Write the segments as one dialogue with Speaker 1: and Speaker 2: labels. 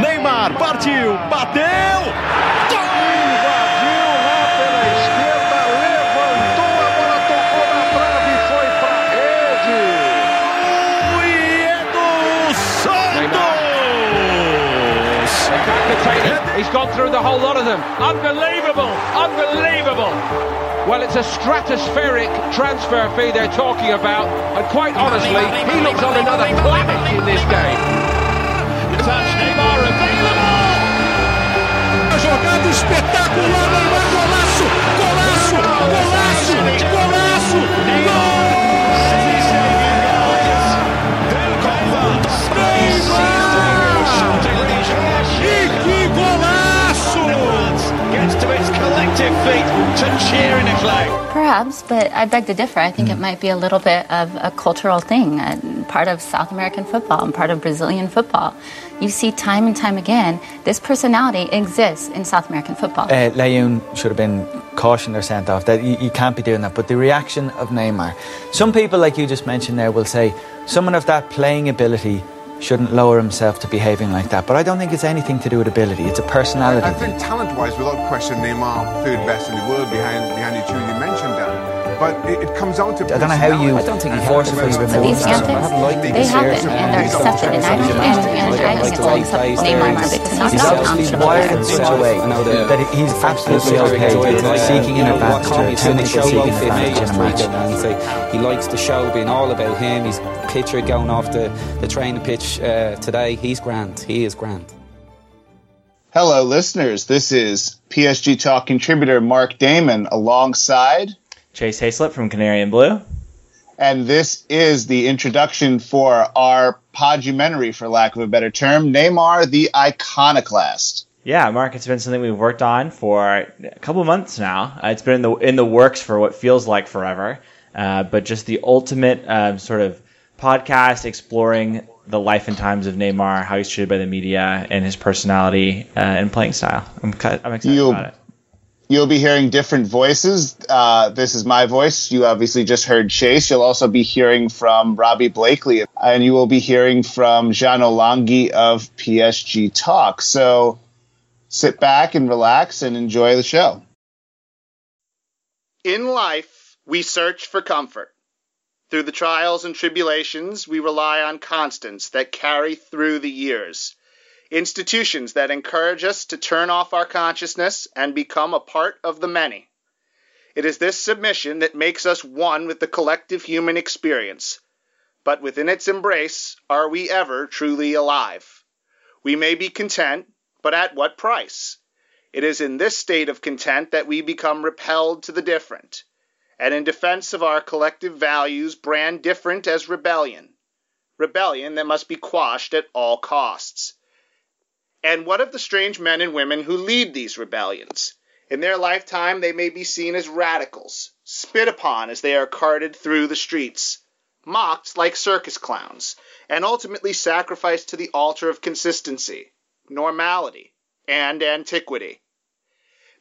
Speaker 1: Neymar partiu, bateu!
Speaker 2: Invadiu lá pela esquerda, levantou, a bola tocou na trave e foi pra rede.
Speaker 1: E é do Santos!
Speaker 3: They can't contain it. He's gone through the whole lot of them. Unbelievable! Unbelievable! Well, it's a stratospheric transfer fee they're talking about, and quite honestly, he looks on another planet in this game.
Speaker 1: Touch
Speaker 4: espetacular, Neymar, golaço, golaço, golaço, golaço.
Speaker 5: Perhaps, but I beg to differ. I think it might be a little bit of a cultural thing, part of South American football and part of Brazilian football. You see time and time again, this personality exists in South American football.
Speaker 6: Uh, Leon should have been cautioned or sent off. That you, you can't be doing that. But the reaction of Neymar, some people, like you just mentioned there, will say someone of that playing ability shouldn't lower himself to behaving like that. But I don't think it's anything to do with ability. It's a personality
Speaker 7: I
Speaker 6: thing.
Speaker 7: think talent-wise, without question, Neymar third best in the world behind behind the two you mentioned, Dan. But it, it comes down to.
Speaker 6: I don't know how you
Speaker 7: personality.
Speaker 6: I don't think he forcibly
Speaker 5: But
Speaker 6: removed
Speaker 5: these
Speaker 6: himself.
Speaker 5: antics, they happen and they're accepted, and I don't, and, and I think it's all accepted Neymar Marbella to not
Speaker 6: He's
Speaker 5: stop
Speaker 6: obviously
Speaker 5: Ancelotti.
Speaker 6: wired in such a way that he's absolutely okay with seeking an advantage or attempting to seek an advantage in a match.
Speaker 8: And say he likes the show being all about him. He's picture going off the, the training pitch uh, today. He's grand. He is grand.
Speaker 9: Hello, listeners. This is PSG Talk contributor Mark Damon alongside,
Speaker 10: Chase Hayslip from Canary and Blue.
Speaker 9: and this is the introduction for our podumentary, for lack of a better term, Neymar the Iconoclast.
Speaker 10: Yeah, Mark, it's been something we've worked on for a couple months now. Uh, it's been in the in the works for what feels like forever, uh, but just the ultimate um, sort of podcast exploring the life and times of Neymar, how he's treated by the media, and his personality uh, and playing style. I'm, I'm excited
Speaker 9: You-
Speaker 10: about it.
Speaker 9: You'll be hearing different voices. Uh, this is my voice. You obviously just heard Chase. You'll also be hearing from Robbie Blakeley, and you will be hearing from Jean Olangi of PSG Talk. So sit back and relax and enjoy the show. In life, we search for comfort. Through the trials and tribulations, we rely on constants that carry through the years. Institutions that encourage us to turn off our consciousness and become a part of the many. It is this submission that makes us one with the collective human experience. But within its embrace, are we ever truly alive? We may be content, but at what price? It is in this state of content that we become repelled to the different, and in defense of our collective values, brand different as rebellion. Rebellion that must be quashed at all costs. And what of the strange men and women who lead these rebellions? In their lifetime, they may be seen as radicals, spit upon as they are carted through the streets, mocked like circus clowns, and ultimately sacrificed to the altar of consistency, normality, and antiquity.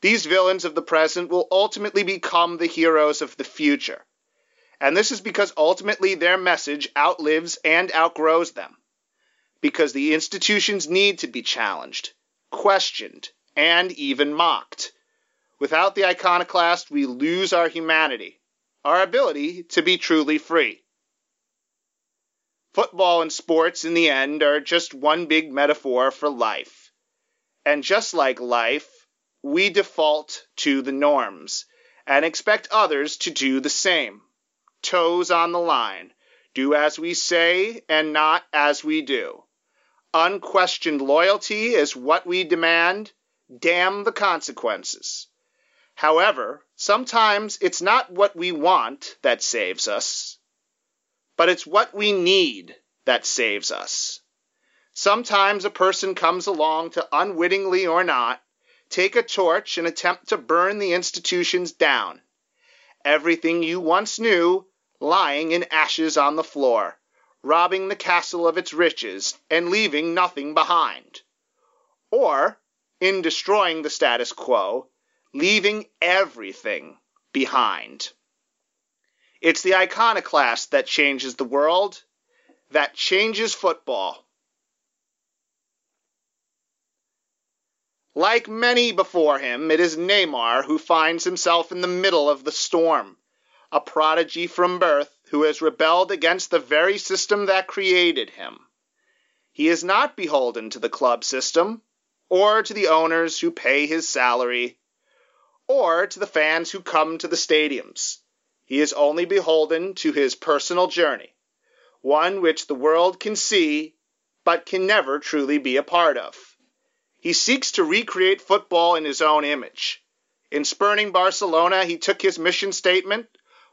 Speaker 9: These villains of the present will ultimately become the heroes of the future. And this is because ultimately their message outlives and outgrows them because the institutions need to be challenged, questioned, and even mocked. Without the iconoclast, we lose our humanity, our ability to be truly free. Football and sports, in the end, are just one big metaphor for life. And just like life, we default to the norms and expect others to do the same. Toes on the line. Do as we say and not as we do. Unquestioned loyalty is what we demand. Damn the consequences. However, sometimes it's not what we want that saves us, but it's what we need that saves us. Sometimes a person comes along to unwittingly or not take a torch and attempt to burn the institutions down. Everything you once knew lying in ashes on the floor robbing the castle of its riches and leaving nothing behind. Or, in destroying the status quo, leaving everything behind. It's the iconoclast that changes the world, that changes football. Like many before him, it is Neymar who finds himself in the middle of the storm, a prodigy from birth who has rebelled against the very system that created him. He is not beholden to the club system, or to the owners who pay his salary, or to the fans who come to the stadiums. He is only beholden to his personal journey, one which the world can see but can never truly be a part of. He seeks to recreate football in his own image. In spurning Barcelona, he took his mission statement,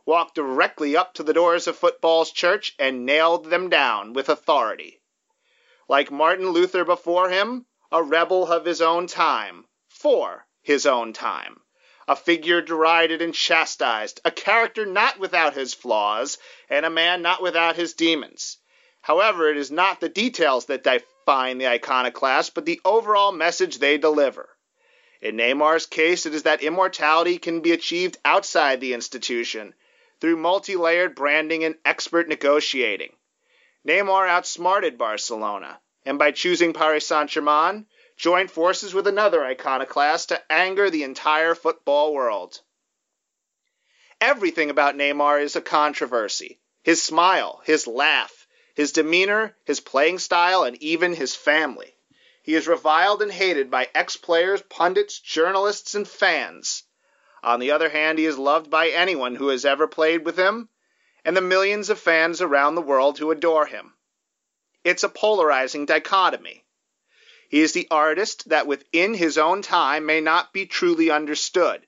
Speaker 9: walked directly up to the doors of football's church, and nailed them down with authority. Like Martin Luther before him, a rebel of his own time, for his own time, a figure derided and chastised, a character not without his flaws, and a man not without his demons. However, it is not the details that define the iconoclast, but the overall message they deliver. In Neymar's case, it is that immortality can be achieved outside the institution through multi layered branding and expert negotiating. Neymar outsmarted Barcelona, and by choosing Paris Saint Germain, joined forces with another iconoclast to anger the entire football world. Everything about Neymar is a controversy his smile, his laugh, his demeanor, his playing style, and even his family. He is reviled and hated by ex players, pundits, journalists, and fans. On the other hand, he is loved by anyone who has ever played with him and the millions of fans around the world who adore him. It's a polarizing dichotomy. He is the artist that within his own time may not be truly understood,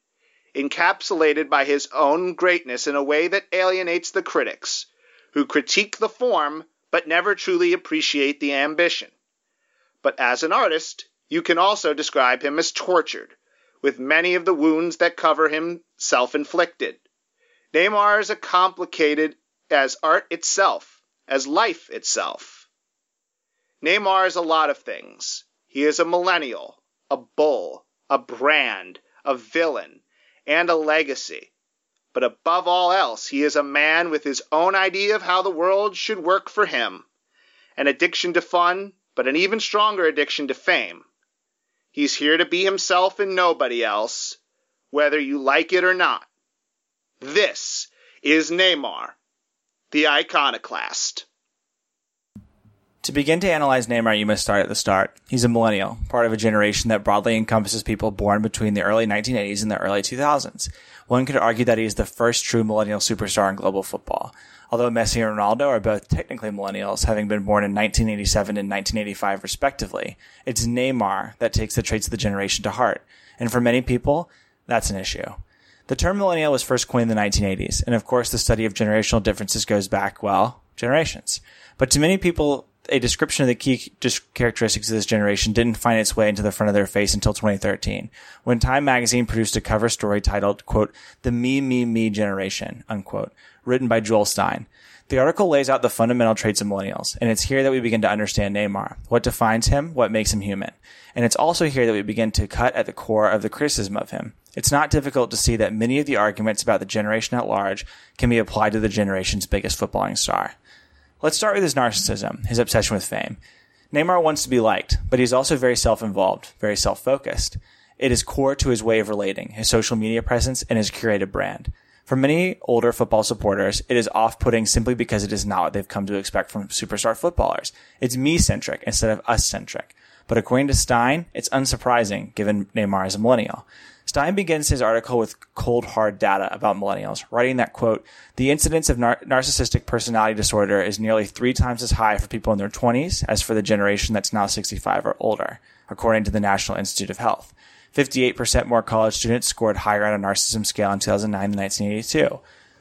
Speaker 9: encapsulated by his own greatness in a way that alienates the critics, who critique the form but never truly appreciate the ambition. But as an artist, you can also describe him as tortured, with many of the wounds that cover him self inflicted. Neymar is as complicated as art itself, as life itself. Neymar is a lot of things. He is a millennial, a bull, a brand, a villain, and a legacy. But above all else, he is a man with his own idea of how the world should work for him. An addiction to fun, but an even stronger addiction to fame. He's here to be himself and nobody else, whether you like it or not. This is Neymar, the iconoclast.
Speaker 10: To begin to analyze Neymar, you must start at the start. He's a millennial, part of a generation that broadly encompasses people born between the early 1980s and the early 2000s. One could argue that he is the first true millennial superstar in global football. Although Messi and Ronaldo are both technically millennials, having been born in 1987 and 1985 respectively, it's Neymar that takes the traits of the generation to heart. And for many people, that's an issue. The term millennial was first coined in the 1980s, and of course the study of generational differences goes back, well, generations. But to many people, a description of the key characteristics of this generation didn't find its way into the front of their face until 2013, when Time magazine produced a cover story titled, quote, The Me, Me, Me Generation, unquote, written by Joel Stein. The article lays out the fundamental traits of millennials, and it's here that we begin to understand Neymar, what defines him, what makes him human. And it's also here that we begin to cut at the core of the criticism of him. It's not difficult to see that many of the arguments about the generation at large can be applied to the generation's biggest footballing star. Let's start with his narcissism, his obsession with fame. Neymar wants to be liked, but he's also very self-involved, very self-focused. It is core to his way of relating, his social media presence, and his curated brand. For many older football supporters, it is off-putting simply because it is not what they've come to expect from superstar footballers. It's me-centric instead of us-centric. But according to Stein, it's unsurprising given Neymar is a millennial. Stein begins his article with cold hard data about millennials, writing that quote, the incidence of nar- narcissistic personality disorder is nearly three times as high for people in their 20s as for the generation that's now 65 or older, according to the National Institute of Health. 58% more college students scored higher on a narcissism scale in 2009 than 1982.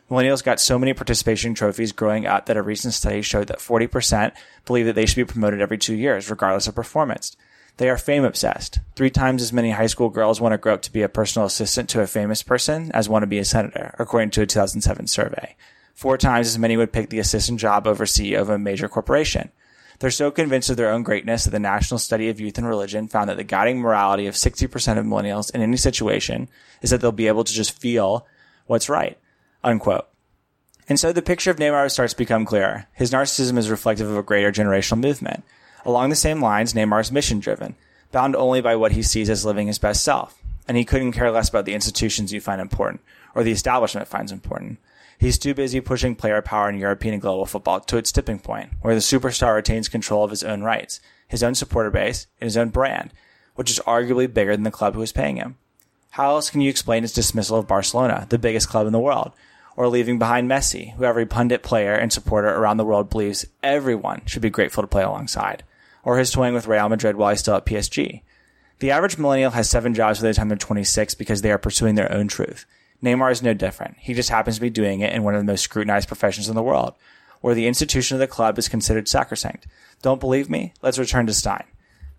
Speaker 10: Millennials got so many participation trophies growing up that a recent study showed that 40% believe that they should be promoted every two years, regardless of performance. They are fame obsessed. Three times as many high school girls want to grow up to be a personal assistant to a famous person as want to be a senator, according to a 2007 survey. Four times as many would pick the assistant job over CEO of a major corporation. They're so convinced of their own greatness that the National Study of Youth and Religion found that the guiding morality of 60% of millennials in any situation is that they'll be able to just feel what's right. Unquote. And so the picture of Neymar starts to become clearer. His narcissism is reflective of a greater generational movement. Along the same lines, Neymar is mission driven.
Speaker 11: bound only by what he sees as living his best self. And he couldn't care less about the institutions you find important, or the establishment finds important. He's too busy pushing player power in European and global football to its tipping point, where the superstar retains control of his own rights, his own supporter base, and his own brand, which is arguably bigger than the club who is paying him. How else can you explain his dismissal of Barcelona, the biggest club in the world, or leaving behind Messi, who every pundit player and supporter around the world believes everyone should be grateful to play alongside, or his toying with Real Madrid while he's still at PSG? The average millennial has seven jobs by the time they're 26 because they are pursuing their own truth. Neymar is no different. He just happens to be doing it in one of the most scrutinized professions in the world, where the institution of the club is considered sacrosanct. Don't believe me? Let's return to Stein.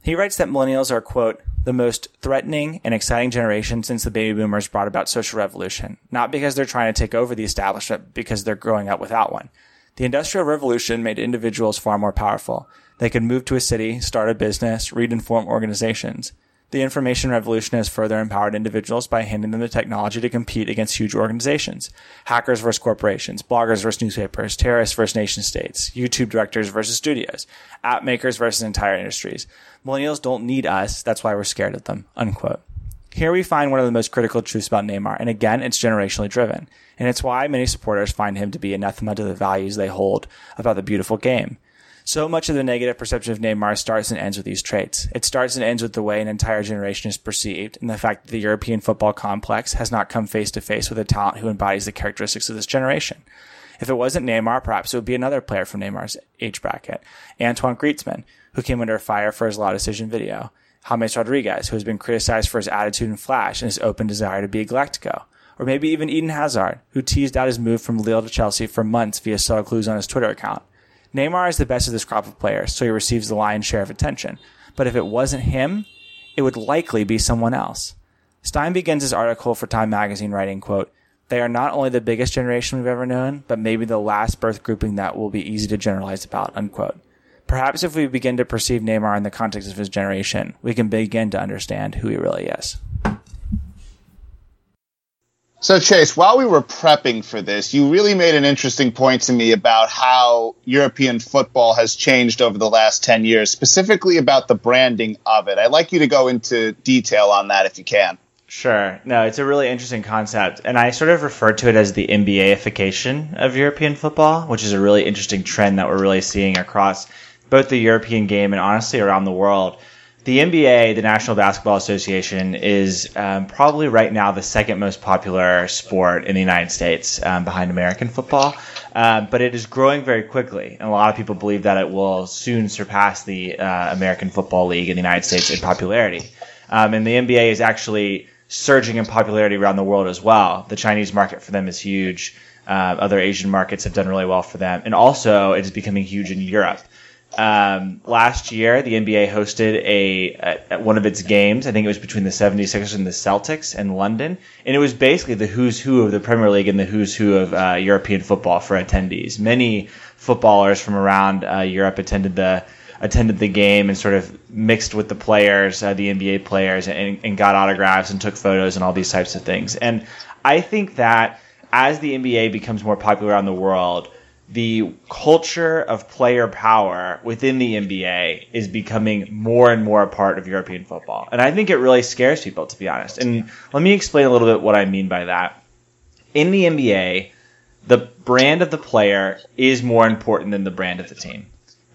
Speaker 11: He writes that millennials are, quote, the most threatening and exciting generation since the baby boomers brought about social revolution, not because they're trying to take over the establishment, because they're growing up without one. The Industrial Revolution made individuals far more powerful. They could move to a city, start a business, read and form organizations. The information revolution has further empowered individuals by handing them the technology to compete against huge organizations. Hackers versus corporations, bloggers versus newspapers, terrorists versus nation states, YouTube directors versus studios, app makers versus entire industries. Millennials don't need us, that's why we're scared of them. Unquote. Here we find one of the most critical truths about Neymar, and again, it's generationally driven. And it's why many supporters find him to be anathema to the values they hold about the beautiful game. So much of the negative perception of Neymar starts and ends with these traits. It starts and ends with the way an entire generation is perceived and the fact that the European football complex has not come face to face with a talent who embodies the characteristics of this generation. If it wasn't Neymar, perhaps it would be another player from Neymar's age bracket. Antoine Griezmann, who came under fire for his La Decision video. James Rodriguez, who has been criticized for his attitude and flash and his open desire to be a Galactico. Or maybe even Eden Hazard, who teased out his move from Lille to Chelsea for months via subtle clues on his Twitter account. Neymar is the best of this crop of players, so he receives the lion's share of attention. But if it wasn't him, it would likely be someone else. Stein begins his article for Time magazine writing, quote, they are not only the biggest generation we've ever known, but maybe the last birth grouping that will be easy to generalize about, unquote. Perhaps if we begin to perceive Neymar in the context of his generation, we can begin to understand who he really is.
Speaker 9: So, Chase, while we were prepping for this, you really made an interesting point to me about how European football has changed over the last 10 years, specifically about the branding of it. I'd like you to go into detail on that if you can.
Speaker 10: Sure. No, it's a really interesting concept. And I sort of refer to it as the NBAification of European football, which is a really interesting trend that we're really seeing across both the European game and honestly around the world the NBA, the National Basketball Association, is um, probably right now the second most popular sport in the United States um, behind American football. Uh, but it is growing very quickly, and a lot of people believe that it will soon surpass the uh, American Football League in the United States in popularity. Um, and the NBA is actually surging in popularity around the world as well. The Chinese market for them is huge. Uh, other Asian markets have done really well for them, and also it is becoming huge in Europe. Um, last year, the NBA hosted a, a, one of its games. I think it was between the 76ers and the Celtics in London, and it was basically the who's who of the Premier League and the who's who of uh, European football for attendees. Many footballers from around uh, Europe attended the attended the game and sort of mixed with the players, uh, the NBA players, and, and got autographs and took photos and all these types of things. And I think that as the NBA becomes more popular around the world the culture of player power within the NBA is becoming more and more a part of European football. And I think it really scares people, to be honest. And let me explain a little bit what I mean by that. In the NBA, the brand of the player is more important than the brand of the team.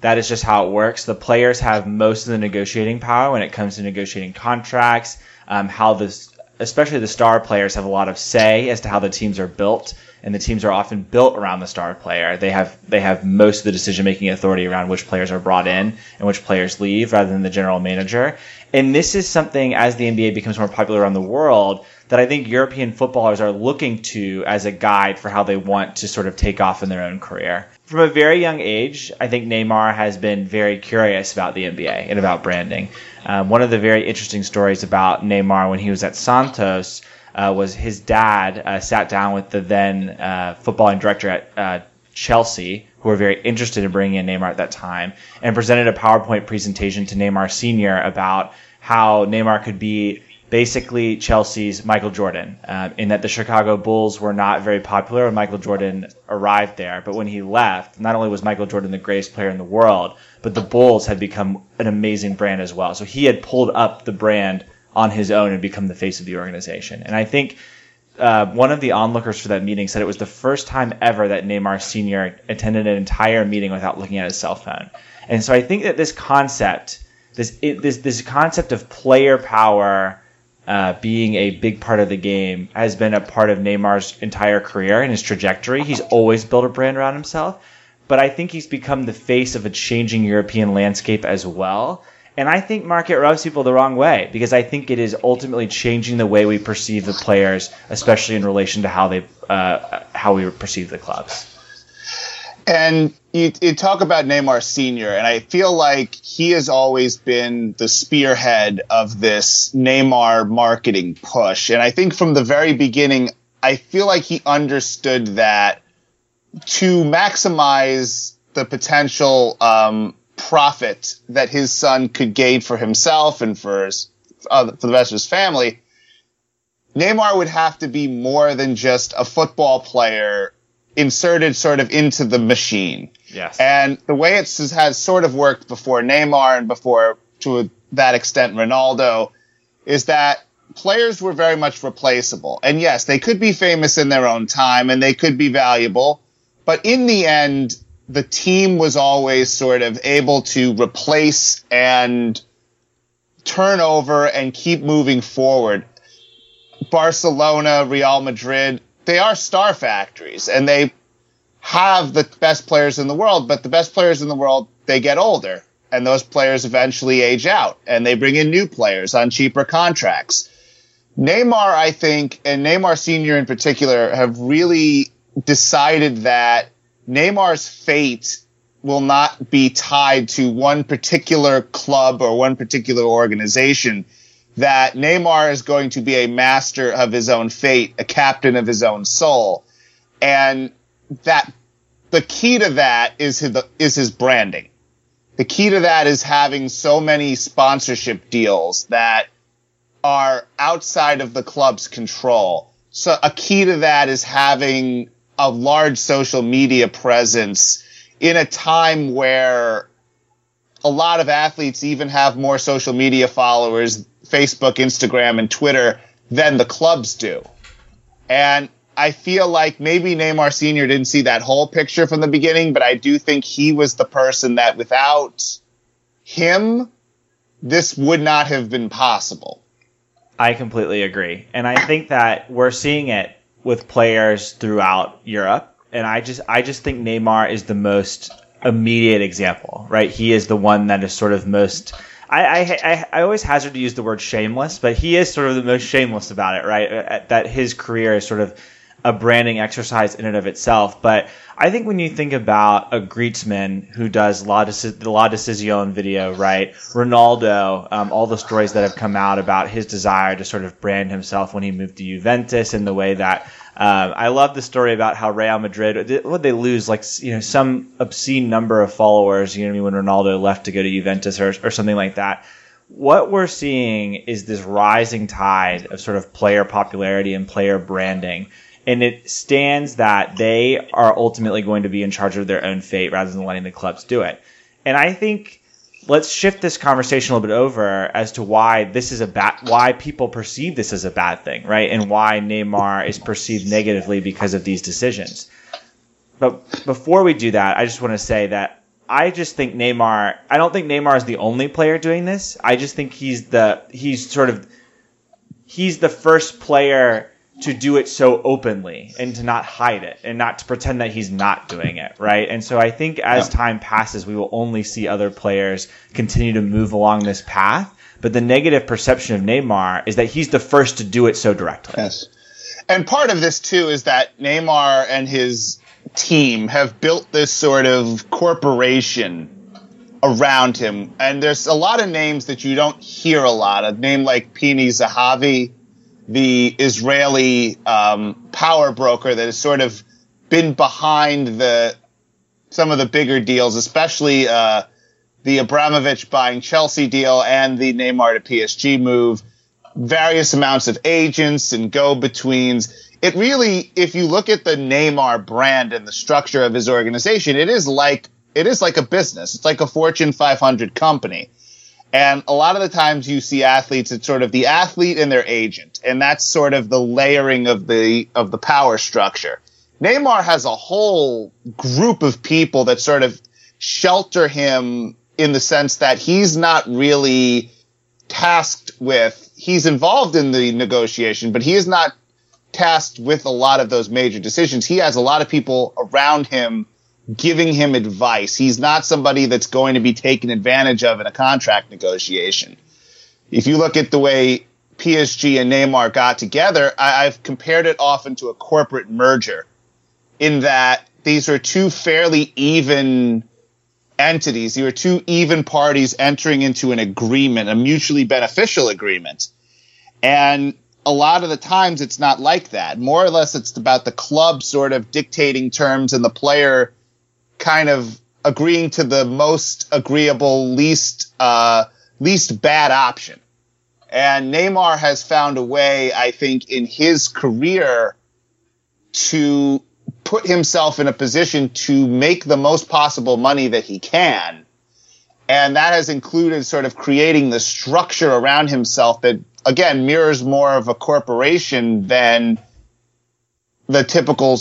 Speaker 10: That is just how it works. The players have most of the negotiating power when it comes to negotiating contracts, um, how this, especially the star players have a lot of say as to how the teams are built and the teams are often built around the star player. They have they have most of the decision making authority around which players are brought in and which players leave, rather than the general manager. And this is something as the NBA becomes more popular around the world that I think European footballers are looking to as a guide for how they want to sort of take off in their own career. From a very young age, I think Neymar has been very curious about the NBA and about branding. Um, one of the very interesting stories about Neymar when he was at Santos uh, was his dad uh, sat down with the then uh, footballing director at uh, Chelsea, who were very interested in bringing in Neymar at that time, and presented a PowerPoint presentation to Neymar Sr. about how Neymar could be basically Chelsea's Michael Jordan, um, in that the Chicago Bulls were not very popular when Michael Jordan arrived there. But when he left, not only was Michael Jordan the greatest player in the world, but the Bulls had become an amazing brand as well. So he had pulled up the brand on his own and become the face of the organization. And I think uh, one of the onlookers for that meeting said it was the first time ever that Neymar Sr. attended an entire meeting without looking at his cell phone. And so I think that this concept, this it, this this concept of player power uh, being a big part of the game, has been a part of Neymar's entire career and his trajectory. He's always built a brand around himself, but I think he's become the face of a changing European landscape as well. And I think market rubs people the wrong way because I think it is ultimately changing the way we perceive the players, especially in relation to how they uh, how we perceive the clubs.
Speaker 9: And you, you, talk about Neymar Senior, and I feel like he has always been the spearhead of this Neymar marketing push. And I think from the very beginning, I feel like he understood that to maximize the potential um, profit that his son could gain for himself and for his, uh, for the rest of his family, Neymar would have to be more than just a football player inserted sort of into the machine.
Speaker 10: Yes.
Speaker 9: And the way it has sort of worked before Neymar and before to that extent Ronaldo is that players were very much replaceable. And yes, they could be famous in their own time and they could be valuable, but in the end, the team was always sort of able to replace and turn over and keep moving forward. Barcelona, Real Madrid, they are star factories and they have the best players in the world, but the best players in the world, they get older and those players eventually age out and they bring in new players on cheaper contracts. Neymar, I think, and Neymar Sr. in particular have really decided that Neymar's fate will not be tied to one particular club or one particular organization. That Neymar is going to be a master of his own fate, a captain of his own soul. And that the key to that is his, is his branding. The key to that is having so many sponsorship deals that are outside of the club's control. So a key to that is having a large social media presence in a time where a lot of athletes even have more social media followers, Facebook, Instagram, and Twitter than the clubs do. And I feel like maybe Neymar Sr. didn't see that whole picture from the beginning, but I do think he was the person that without him, this would not have been possible.
Speaker 10: I completely agree. And I think that we're seeing it with players throughout Europe, and I just I just think Neymar is the most immediate example, right? He is the one that is sort of most. I, I, I always hazard to use the word shameless, but he is sort of the most shameless about it, right? Uh, that his career is sort of a branding exercise in and of itself. But I think when you think about a Griezmann who does La, Dec- La Decision video, right? Ronaldo, um, all the stories that have come out about his desire to sort of brand himself when he moved to Juventus and the way that um, I love the story about how Real Madrid would they lose like you know some obscene number of followers. You know I mean when Ronaldo left to go to Juventus or, or something like that. What we're seeing is this rising tide of sort of player popularity and player branding and it stands that they are ultimately going to be in charge of their own fate rather than letting the clubs do it. And I think let's shift this conversation a little bit over as to why this is a bad, why people perceive this as a bad thing, right? And why Neymar is perceived negatively because of these decisions. But before we do that, I just want to say that I just think Neymar, I don't think Neymar is the only player doing this. I just think he's the, he's sort of, he's the first player to do it so openly and to not hide it and not to pretend that he's not doing it, right? And so I think as yeah. time passes, we will only see other players continue to move along this path. But the negative perception of Neymar is that he's the first to do it so directly.
Speaker 9: Yes. And part of this too is that Neymar and his team have built this sort of corporation around him. And there's a lot of names that you don't hear a lot. A name like Pini Zahavi, the Israeli um, power broker that has sort of been behind the some of the bigger deals, especially uh, the Abramovich buying Chelsea deal and the Neymar to PSG move. various amounts of agents and go betweens. It really, if you look at the Neymar brand and the structure of his organization, it is like it is like a business. It's like a Fortune 500 company. And a lot of the times you see athletes, it's sort of the athlete and their agent. And that's sort of the layering of the, of the power structure. Neymar has a whole group of people that sort of shelter him in the sense that he's not really tasked with, he's involved in the negotiation, but he is not tasked with a lot of those major decisions. He has a lot of people around him giving him advice. He's not somebody that's going to be taken advantage of in a contract negotiation. If you look at the way PSG and Neymar got together, I, have compared it often to a corporate merger in that these are two fairly even entities. These are two even parties entering into an agreement, a mutually beneficial agreement. And a lot of the times it's not like that. More or less it's about the club sort of dictating terms and the player kind of agreeing to the most agreeable, least uh, least bad option. And Neymar has found a way, I think, in his career to put himself in a position to make the most possible money that he can. And that has included sort of creating the structure around himself that, again, mirrors more of a corporation than the typical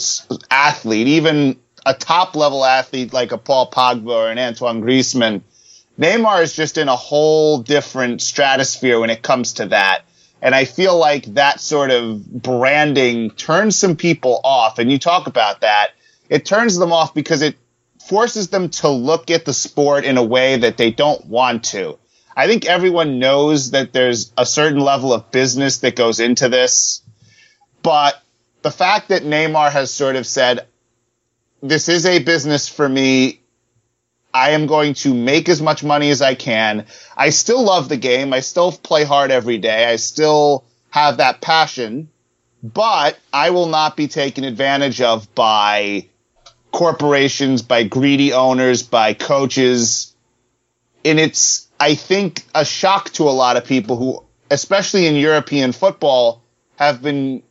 Speaker 9: athlete. Even a top level athlete like a Paul Pogba or an Antoine Griezmann, Neymar is just in a whole different stratosphere when it comes to that. And I feel like that sort of branding turns some people off. And you talk about that. It turns them off because it forces them to look at the sport in a way that they don't want to. I think everyone knows that there's a certain level of business that goes into this. But the fact that Neymar has sort of said, this is a business for me. I am going to make as much money as I can. I still love the game. I still play hard every day. I still have that passion, but I will not be taken advantage of by corporations, by greedy owners, by coaches. And it's, I think, a shock to a lot of people who, especially in European football, have been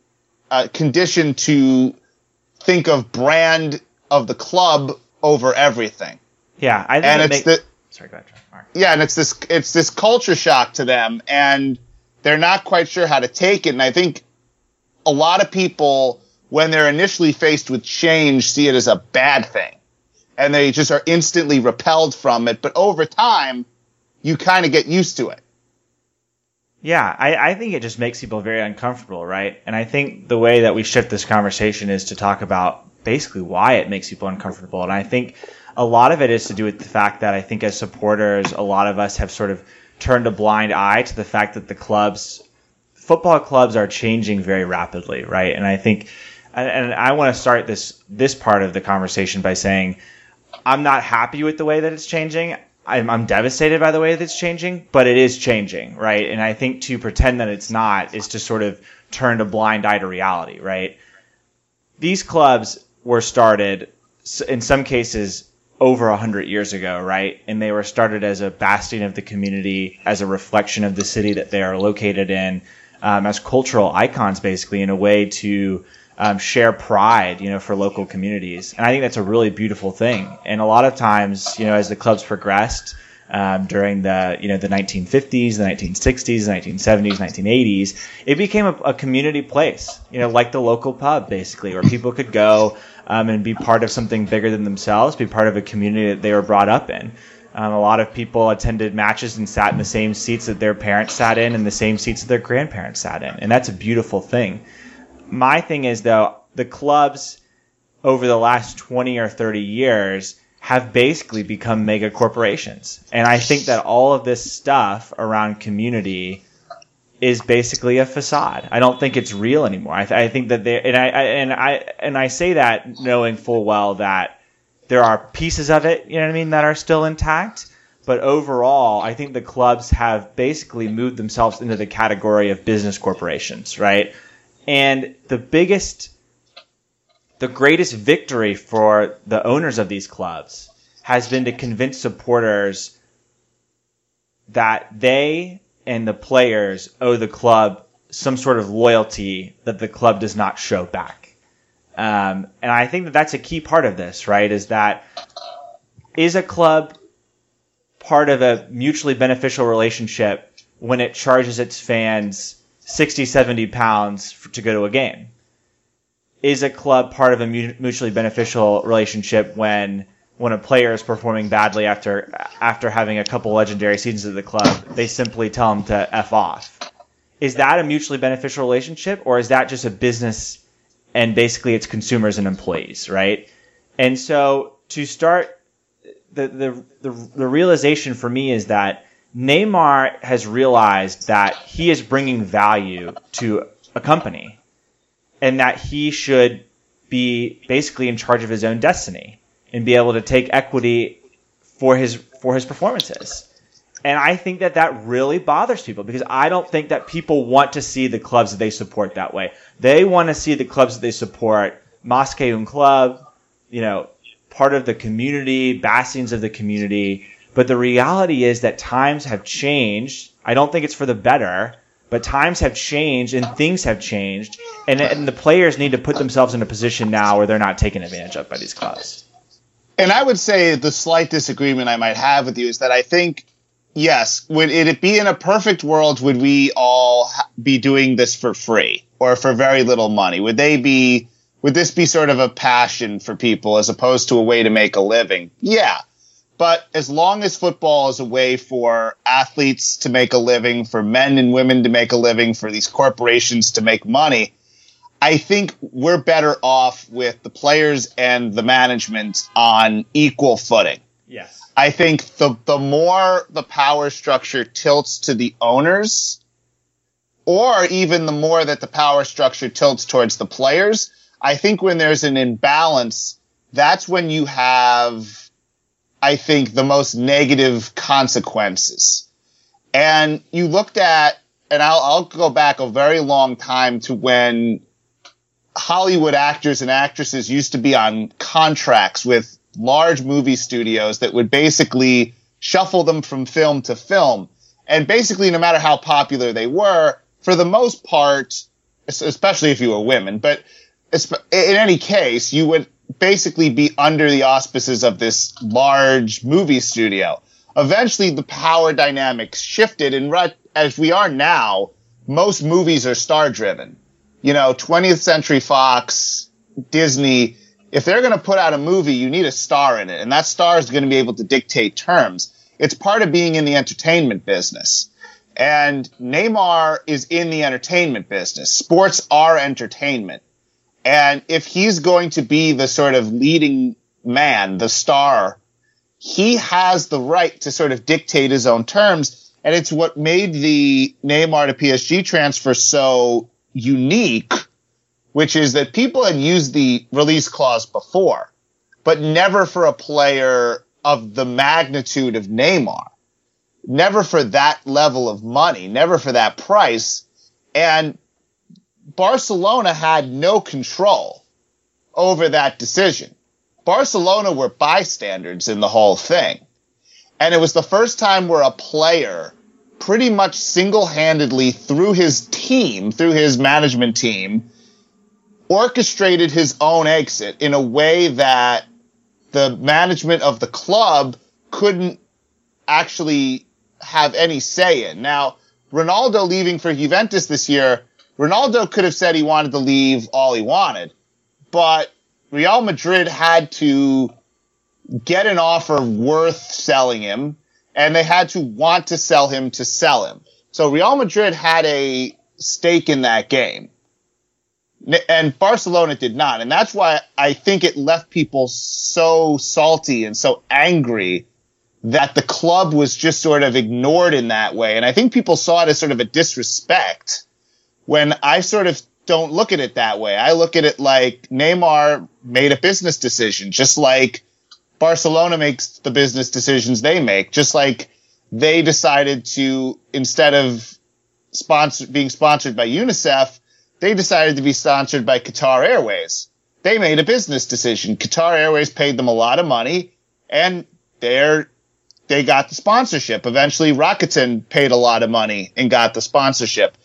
Speaker 9: uh, conditioned to think of brand of the club over everything.
Speaker 10: Yeah, I think
Speaker 9: and it's
Speaker 10: make-
Speaker 9: the
Speaker 10: sorry, go ahead. John. Mark.
Speaker 9: yeah, and it's this it's this culture shock to them, and they're not quite sure how to take it. And I think a lot of people, when they're initially faced with change, see it as a bad thing, and they just are instantly repelled from it. But over time, you kind of get used to it.
Speaker 10: Yeah, I, I think it just makes people very uncomfortable, right? And I think the way that we shift this conversation is to talk about basically why it makes people uncomfortable. And I think a lot of it is to do with the fact that I think as supporters, a lot of us have sort of turned a blind eye to the fact that the clubs, football clubs are changing very rapidly, right? And I think, and, and I want to start this, this part of the conversation by saying, I'm not happy with the way that it's changing. I'm, I'm devastated by the way that it's changing, but it is changing, right? And I think to pretend that it's not is to sort of turn a blind eye to reality, right? These clubs were started in some cases over a hundred years ago, right? And they were started as a bastion of the community, as a reflection of the city that they are located in, um, as cultural icons, basically, in a way to um, share pride, you know, for local communities. And I think that's a really beautiful thing. And a lot of times, you know, as the clubs progressed, um, during the you know the 1950s, the 1960s, the 1970s, 1980s, it became a, a, community place. You know, like the local pub, basically, where people could go um, and be part of something bigger than themselves, be part of a community that they were brought up in. Um, a lot of people attended matches and sat in the same seats that their parents sat in, and the same seats that their grandparents sat in, and that's a beautiful thing. My thing is though, the clubs over the last 20 or 30 years have basically become mega corporations. And I think that all of this stuff around community is basically a facade. I don't think it's real anymore. I, th- I think that they and I, I, and I and I say that knowing full well that there are pieces of it, you know what I mean, that are still intact. But overall, I think the clubs have basically moved themselves into the category of business corporations, right? And the biggest the greatest victory for the owners of these clubs has been to convince supporters that they and the players owe the club some sort of loyalty that the club does not show back. Um, and I think that that's a key part of this, right? Is that is a club part of a mutually beneficial relationship when it charges its fans 60, 70 pounds for, to go to a game? Is a club part of a mutually beneficial relationship when when a player is performing badly after after having a couple legendary seasons at the club, they simply tell him to f off? Is that a mutually beneficial relationship, or is that just a business and basically it's consumers and employees, right? And so to start the, the, the, the realization for me is that Neymar has realized that he is bringing value to a company and that he should be basically in charge of his own destiny and be able to take equity for his for his performances. And I think that that really bothers people because I don't think that people want to see the clubs that they support that way. They want to see the clubs that they support, Moscow Club, you know, part of the community, bastions of the community. But the reality is that times have changed. I don't think it's for the better, but times have changed and things have changed. And, and the players need to put themselves in a position now where they're not taken advantage of by these clubs.
Speaker 9: And I would say the slight disagreement I might have with you is that I think yes, would it be in a perfect world, would we all be doing this for free or for very little money? Would they be, would this be sort of a passion for people as opposed to a way to make a living? Yeah. But as long as football is a way for athletes to make a living, for men and women to make a living, for these corporations to make money, I think we're better off with the players and the management on equal footing.
Speaker 10: Yes.
Speaker 9: I think the the more the power structure tilts to the owners, or even the more that the power structure tilts towards the players, I think when there's an imbalance, that's when you have, I think, the most negative consequences. And you looked at, and I'll, I'll go back a very long time to when Hollywood actors and actresses used to be on contracts with large movie studios that would basically shuffle them from film to film. And basically, no matter how popular they were, for the most part, especially if you were women, but in any case, you would basically be under the auspices of this large movie studio. Eventually, the power dynamics shifted, and as we are now, most movies are star driven. You know, 20th Century Fox, Disney, if they're going to put out a movie, you need a star in it, and that star is going to be able to dictate terms. It's part of being in the entertainment business. And Neymar is in the entertainment business. Sports are entertainment. And if he's going to be the sort of leading man, the star, he has the right to sort of dictate his own terms. And it's what made the Neymar to PSG transfer so unique which is that people had used the release clause before, but never for a player of the magnitude of Neymar. Never for that level of money, never for that price. And Barcelona had no control over that decision. Barcelona were bystanders in the whole thing. And it was the first time where a player pretty much single-handedly through his team, through his management team, orchestrated his own exit in a way that the management of the club couldn't actually have any say in. Now, Ronaldo leaving for Juventus this year, Ronaldo could have said he wanted to leave all he wanted, but Real Madrid had to get an offer worth selling him, and they had to want to sell him to sell him. So Real Madrid had a stake in that game and Barcelona did not. And that's why I think it left people so salty and so angry that the club was just sort of ignored in that way. And I think people saw it as sort of a disrespect when I sort of don't look at it that way. I look at it like Neymar made a business decision, just like Barcelona makes the business decisions they make, just like they decided to, instead of sponsor, being sponsored by UNICEF, they decided to be sponsored by Qatar Airways. They made a business decision. Qatar Airways paid them a lot of money and they're, they got the sponsorship. Eventually, Rakuten paid a lot of money and got the sponsorship.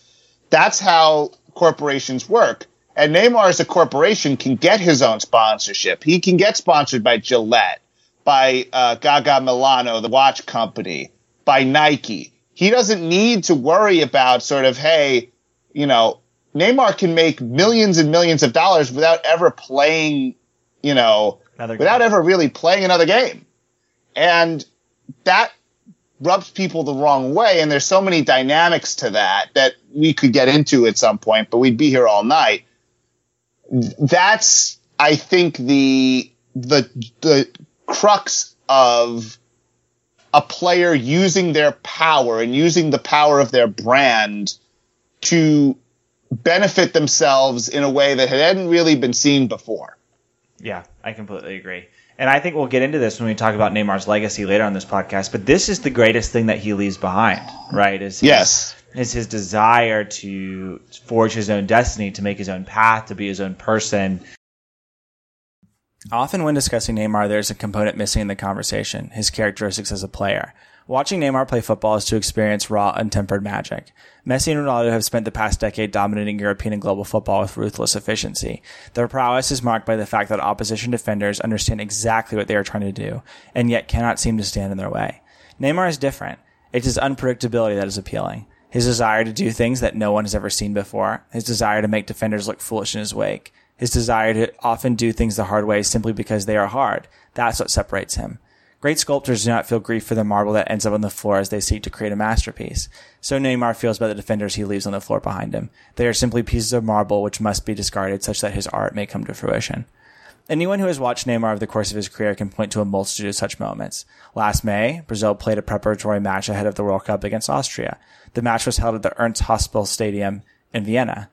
Speaker 9: That's how corporations work. And Neymar, as a corporation, can get his own sponsorship. He can get sponsored by Gillette, by uh, Gaga Milano, the watch company, by Nike. He doesn't need to worry about sort of, hey, you know, Neymar can make millions and millions of dollars without ever playing, you know, without ever really playing another game. And that rubs people the wrong way. And there's so many dynamics to that that we could get into at some point, but we'd be here all night. That's, I think, the, the, the crux of a player using their power and using the power of their brand to benefit themselves in a way that hadn't really been seen before.
Speaker 12: Yeah, I completely agree. And I think we'll get into this when we talk about Neymar's legacy later on this podcast. But this is the greatest thing that he leaves behind, right? Is his,
Speaker 9: yes,
Speaker 12: is his desire to forge his own destiny, to make his own path, to be his own person.
Speaker 10: Often, when discussing Neymar, there's a component missing in the conversation: his characteristics as a player. Watching Neymar play football is to experience raw, untempered magic. Messi and Ronaldo have spent the past decade dominating European and global football with ruthless efficiency. Their prowess is marked by the fact that opposition defenders understand exactly what they are trying to do, and yet cannot seem to stand in their way. Neymar is different. It's his unpredictability that is appealing. His desire to do things that no one has ever seen before. His desire to make defenders look foolish in his wake. His desire to often do things the hard way simply because they are hard. That's what separates him. Great sculptors do not feel grief for the marble that ends up on the floor as they seek to create a masterpiece. So Neymar feels about the defenders he leaves on the floor behind him. They are simply pieces of marble which must be discarded such that his art may come to fruition. Anyone who has watched Neymar over the course of his career can point to a multitude of such moments. Last May, Brazil played a preparatory match ahead of the World Cup against Austria. The match was held at the Ernst Happel Stadium in Vienna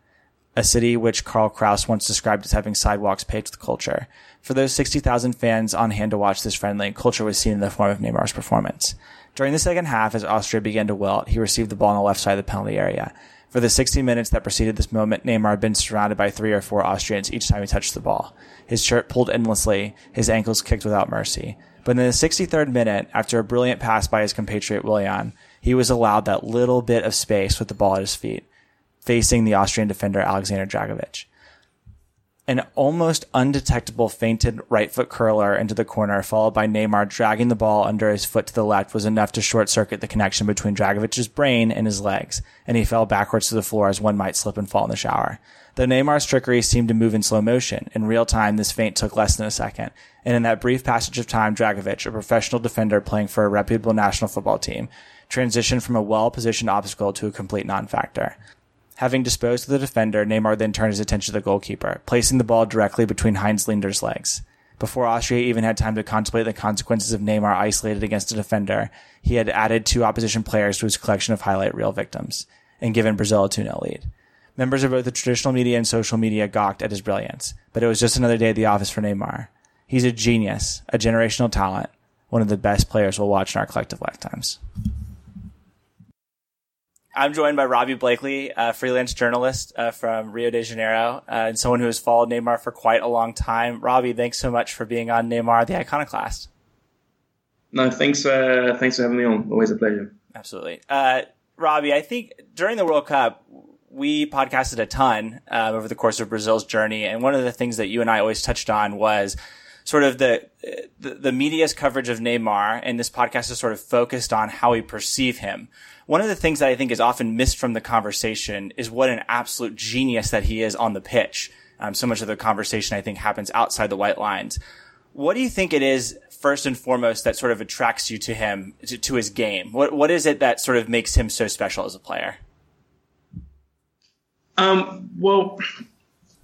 Speaker 10: a city which Karl Kraus once described as having sidewalks paved with culture. For those 60,000 fans on hand to watch this friendly, culture was seen in the form of Neymar's performance. During the second half, as Austria began to wilt, he received the ball on the left side of the penalty area. For the 60 minutes that preceded this moment, Neymar had been surrounded by three or four Austrians each time he touched the ball. His shirt pulled endlessly, his ankles kicked without mercy. But in the 63rd minute, after a brilliant pass by his compatriot Willian, he was allowed that little bit of space with the ball at his feet facing the Austrian defender Alexander Dragovic. An almost undetectable feinted right foot curler into the corner, followed by Neymar dragging the ball under his foot to the left, was enough to short circuit the connection between Dragovic's brain and his legs, and he fell backwards to the floor as one might slip and fall in the shower. Though Neymar's trickery seemed to move in slow motion, in real time this feint took less than a second, and in that brief passage of time, Dragovic, a professional defender playing for a reputable national football team, transitioned from a well-positioned obstacle to a complete non-factor. Having disposed of the defender, Neymar then turned his attention to the goalkeeper, placing the ball directly between Heinz Lindner's legs. Before Austria even had time to contemplate the consequences of Neymar isolated against a defender, he had added two opposition players to his collection of highlight reel victims and given Brazil a 2-0 lead. Members of both the traditional media and social media gawked at his brilliance, but it was just another day at the office for Neymar. He's a genius, a generational talent, one of the best players we'll watch in our collective lifetimes. I'm joined by Robbie Blakeley, a freelance journalist uh, from Rio de Janeiro, uh, and someone who has followed Neymar for quite a long time. Robbie, thanks so much for being on Neymar the Iconoclast.
Speaker 13: No, thanks. Uh, thanks for having me on. Always a pleasure.
Speaker 10: Absolutely, uh, Robbie. I think during the World Cup, we podcasted a ton uh, over the course of Brazil's journey, and one of the things that you and I always touched on was sort of the, the, the media's coverage of Neymar, and this podcast is sort of focused on how we perceive him one of the things that I think is often missed from the conversation is what an absolute genius that he is on the pitch. Um, so much of the conversation I think happens outside the white lines. What do you think it is first and foremost that sort of attracts you to him, to, to his game? What what is it that sort of makes him so special as a player?
Speaker 13: Um, well,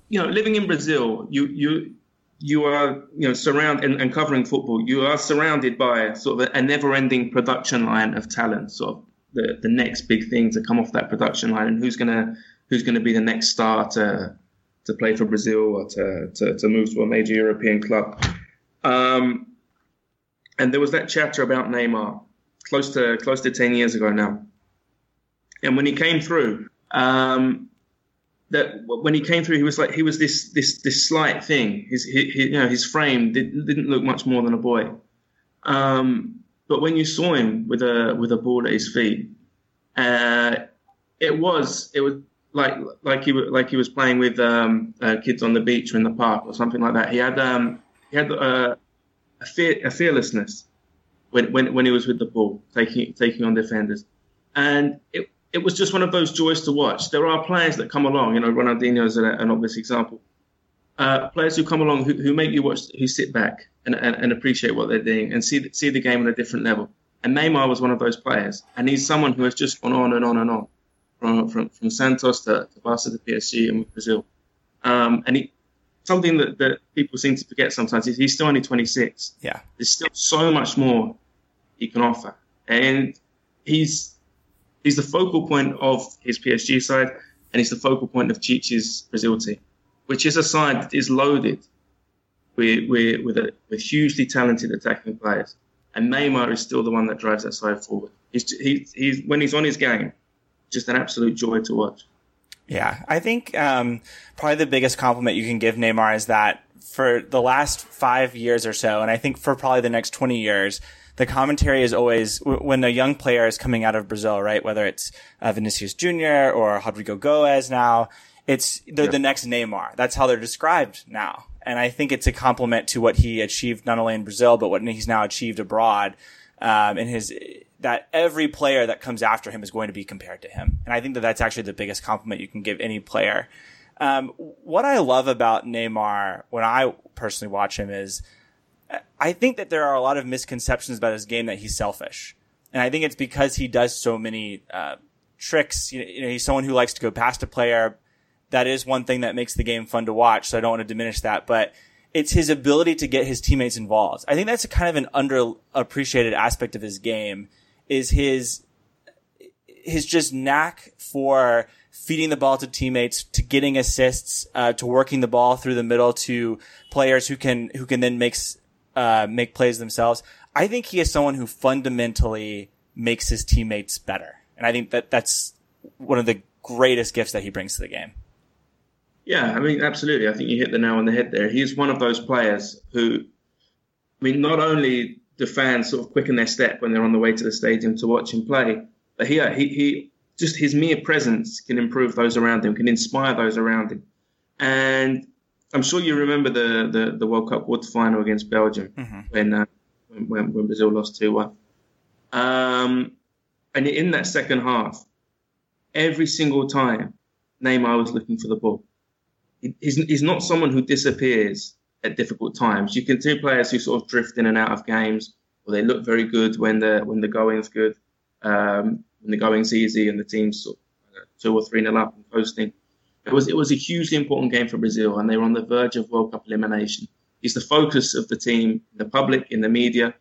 Speaker 13: you know, living in Brazil, you you you are you know surrounded and, and, covering football. You are surrounded by sort of a, never-ending production line of talent. Sort of the, the next big thing to come off that production line and who's gonna who's gonna be the next star to to play for Brazil or to to, to move to a major European club. Um, and there was that chapter about Neymar close to close to ten years ago now. And when he came through, um, that when he came through, he was like he was this this this slight thing. His, you know his frame did, didn't look much more than a boy. Um, but when you saw him with a with a ball at his feet, uh, it was it was like like he like he was playing with um, uh, kids on the beach or in the park or something like that. He had um, he had uh, a fear a fearlessness when, when when he was with the ball, taking taking on defenders, and it it was just one of those joys to watch. There are players that come along, you know, Ronaldinho is an obvious example. Uh, players who come along who, who make you watch, who sit back and, and, and appreciate what they're doing and see see the game on a different level. And Neymar was one of those players, and he's someone who has just gone on and on and on from from, from Santos to, to Barca to PSG and Brazil. Um, and he, something that, that people seem to forget sometimes is he's still only 26.
Speaker 10: Yeah,
Speaker 13: there's still so much more he can offer, and he's he's the focal point of his PSG side, and he's the focal point of Tite's Brazil team, which is a side that is loaded with with with, a, with hugely talented attacking players. And Neymar is still the one that drives that side forward. He's, he, he's when he's on his game, just an absolute joy to watch.
Speaker 10: Yeah, I think um, probably the biggest compliment you can give Neymar is that for the last five years or so, and I think for probably the next 20 years, the commentary is always when a young player is coming out of Brazil, right? Whether it's uh, Vinicius Jr. or Rodrygo Goes now, it's they're yeah. the next Neymar. That's how they're described now. And I think it's a compliment to what he achieved not only in Brazil, but what he's now achieved abroad. Um, in his, that every player that comes after him is going to be compared to him. And I think that that's actually the biggest compliment you can give any player. Um, what I love about Neymar when I personally watch him is I think that there are a lot of misconceptions about his game that he's selfish. And I think it's because he does so many, uh, tricks. You know, he's someone who likes to go past a player. That is one thing that makes the game fun to watch. So I don't want to diminish that, but it's his ability to get his teammates involved. I think that's a kind of an underappreciated aspect of his game is his, his just knack for feeding the ball to teammates, to getting assists, uh, to working the ball through the middle to players who can, who can then make uh, make plays themselves. I think he is someone who fundamentally makes his teammates better. And I think that that's one of the greatest gifts that he brings to the game.
Speaker 13: Yeah, I mean, absolutely. I think you hit the nail on the head there. He's one of those players who, I mean, not only do fans sort of quicken their step when they're on the way to the stadium to watch him play, but he, he, he just his mere presence can improve those around him, can inspire those around him. And I'm sure you remember the, the, the World Cup quarter final against Belgium mm-hmm. when, uh, when, when Brazil lost two one. Um, and in that second half, every single time Neymar was looking for the ball. He's, he's not someone who disappears at difficult times. You can see players who sort of drift in and out of games, or they look very good when the when the going's good, um, when the going's easy and the team's sort of two or three nil up and coasting. It was it was a hugely important game for Brazil, and they were on the verge of World Cup elimination. He's the focus of the team, the public, in the media.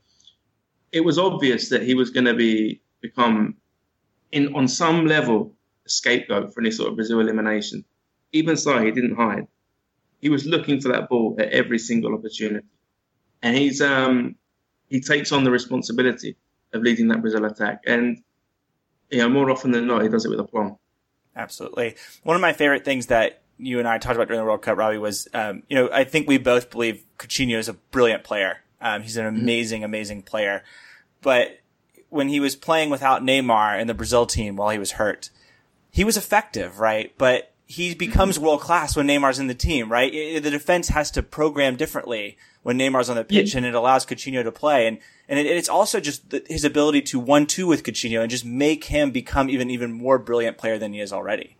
Speaker 13: It was obvious that he was going to be become, in on some level, a scapegoat for any sort of Brazil elimination. Even so, he didn't hide. He was looking for that ball at every single opportunity, and he's um, he takes on the responsibility of leading that Brazil attack. And you know, more often than not, he does it with aplomb.
Speaker 10: Absolutely. One of my favorite things that you and I talked about during the World Cup, Robbie, was, um, you know, I think we both believe Coutinho is a brilliant player. Um, he's an mm-hmm. amazing, amazing player. But when he was playing without Neymar in the Brazil team while he was hurt, he was effective, right? But he becomes world class when Neymar's in the team, right? The defense has to program differently when Neymar's on the pitch, and it allows Coutinho to play. And and it, it's also just his ability to one two with Coutinho and just make him become even even more brilliant player than he is already.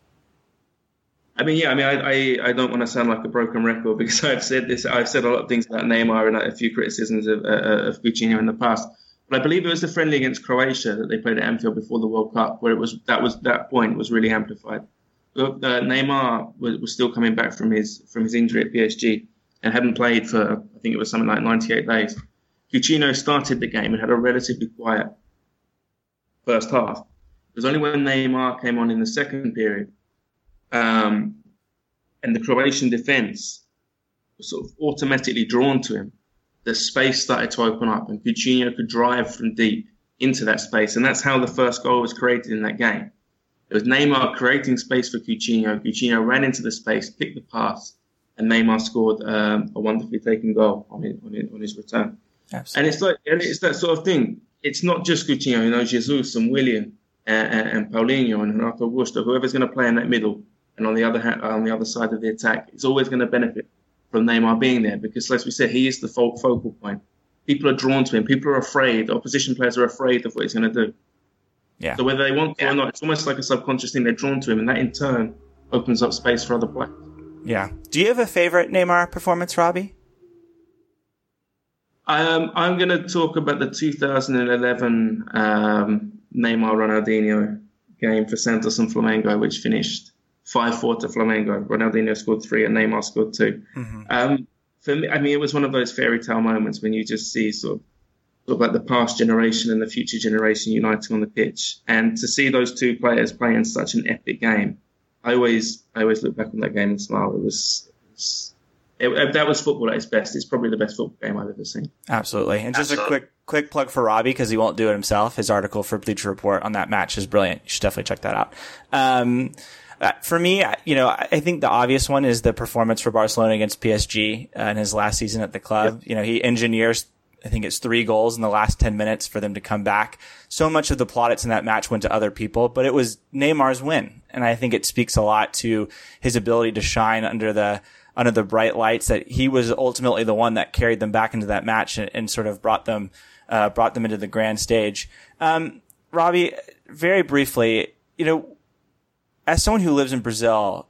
Speaker 13: I mean, yeah, I mean, I, I, I, don't want to sound like a broken record because I've said this, I've said a lot of things about Neymar and a few criticisms of, uh, of Coutinho in the past. But I believe it was the friendly against Croatia that they played at Anfield before the World Cup, where it was that was that point was really amplified. Uh, Neymar was, was still coming back from his from his injury at PSG and hadn't played for I think it was something like 98 days. Coutinho started the game and had a relatively quiet first half. It was only when Neymar came on in the second period, um, and the Croatian defence was sort of automatically drawn to him, the space started to open up, and Coutinho could drive from deep into that space, and that's how the first goal was created in that game. It was Neymar creating space for Coutinho. Coutinho ran into the space, picked the pass, and Neymar scored um, a wonderfully taken goal on his, on his, on his return. Absolutely. And it's like, and it's that sort of thing. it's not just Coutinho, you know, Jesus and Willian and, and, and Paulinho and Renato whoever's going to play in that middle and on the other hand, on the other side of the attack, it's always going to benefit from Neymar being there because, as we said, he is the focal point. People are drawn to him. People are afraid. Opposition players are afraid of what he's going to do.
Speaker 10: Yeah.
Speaker 13: So whether they want to yeah. or not, it's almost like a subconscious thing. They're drawn to him, and that in turn opens up space for other players.
Speaker 10: Yeah. Do you have a favorite Neymar performance, Robbie?
Speaker 13: Um, I'm going to talk about the 2011 um, Neymar Ronaldinho game for Santos and Flamengo, which finished 5 4 to Flamengo. Ronaldinho scored three and Neymar scored 2 mm-hmm. um, for me, I mean, it was one of those fairy tale moments when you just see sort of, sort of like the past generation and the future generation uniting on the pitch. And to see those two players playing such an epic game, I always, I always look back on that game and smile. It was, it was it, that was football at its best. It's probably the best football game I've ever seen.
Speaker 10: Absolutely. And just Absolutely. a quick quick plug for Robbie because he won't do it himself. His article for Bleacher Report on that match is brilliant. You should definitely check that out. Um, uh, for me, you know, I think the obvious one is the performance for Barcelona against PSG uh, in his last season at the club. Yep. You know, he engineers, I think it's three goals in the last 10 minutes for them to come back. So much of the plaudits in that match went to other people, but it was Neymar's win. And I think it speaks a lot to his ability to shine under the, under the bright lights that he was ultimately the one that carried them back into that match and, and sort of brought them, uh, brought them into the grand stage. Um, Robbie, very briefly, you know, as someone who lives in Brazil,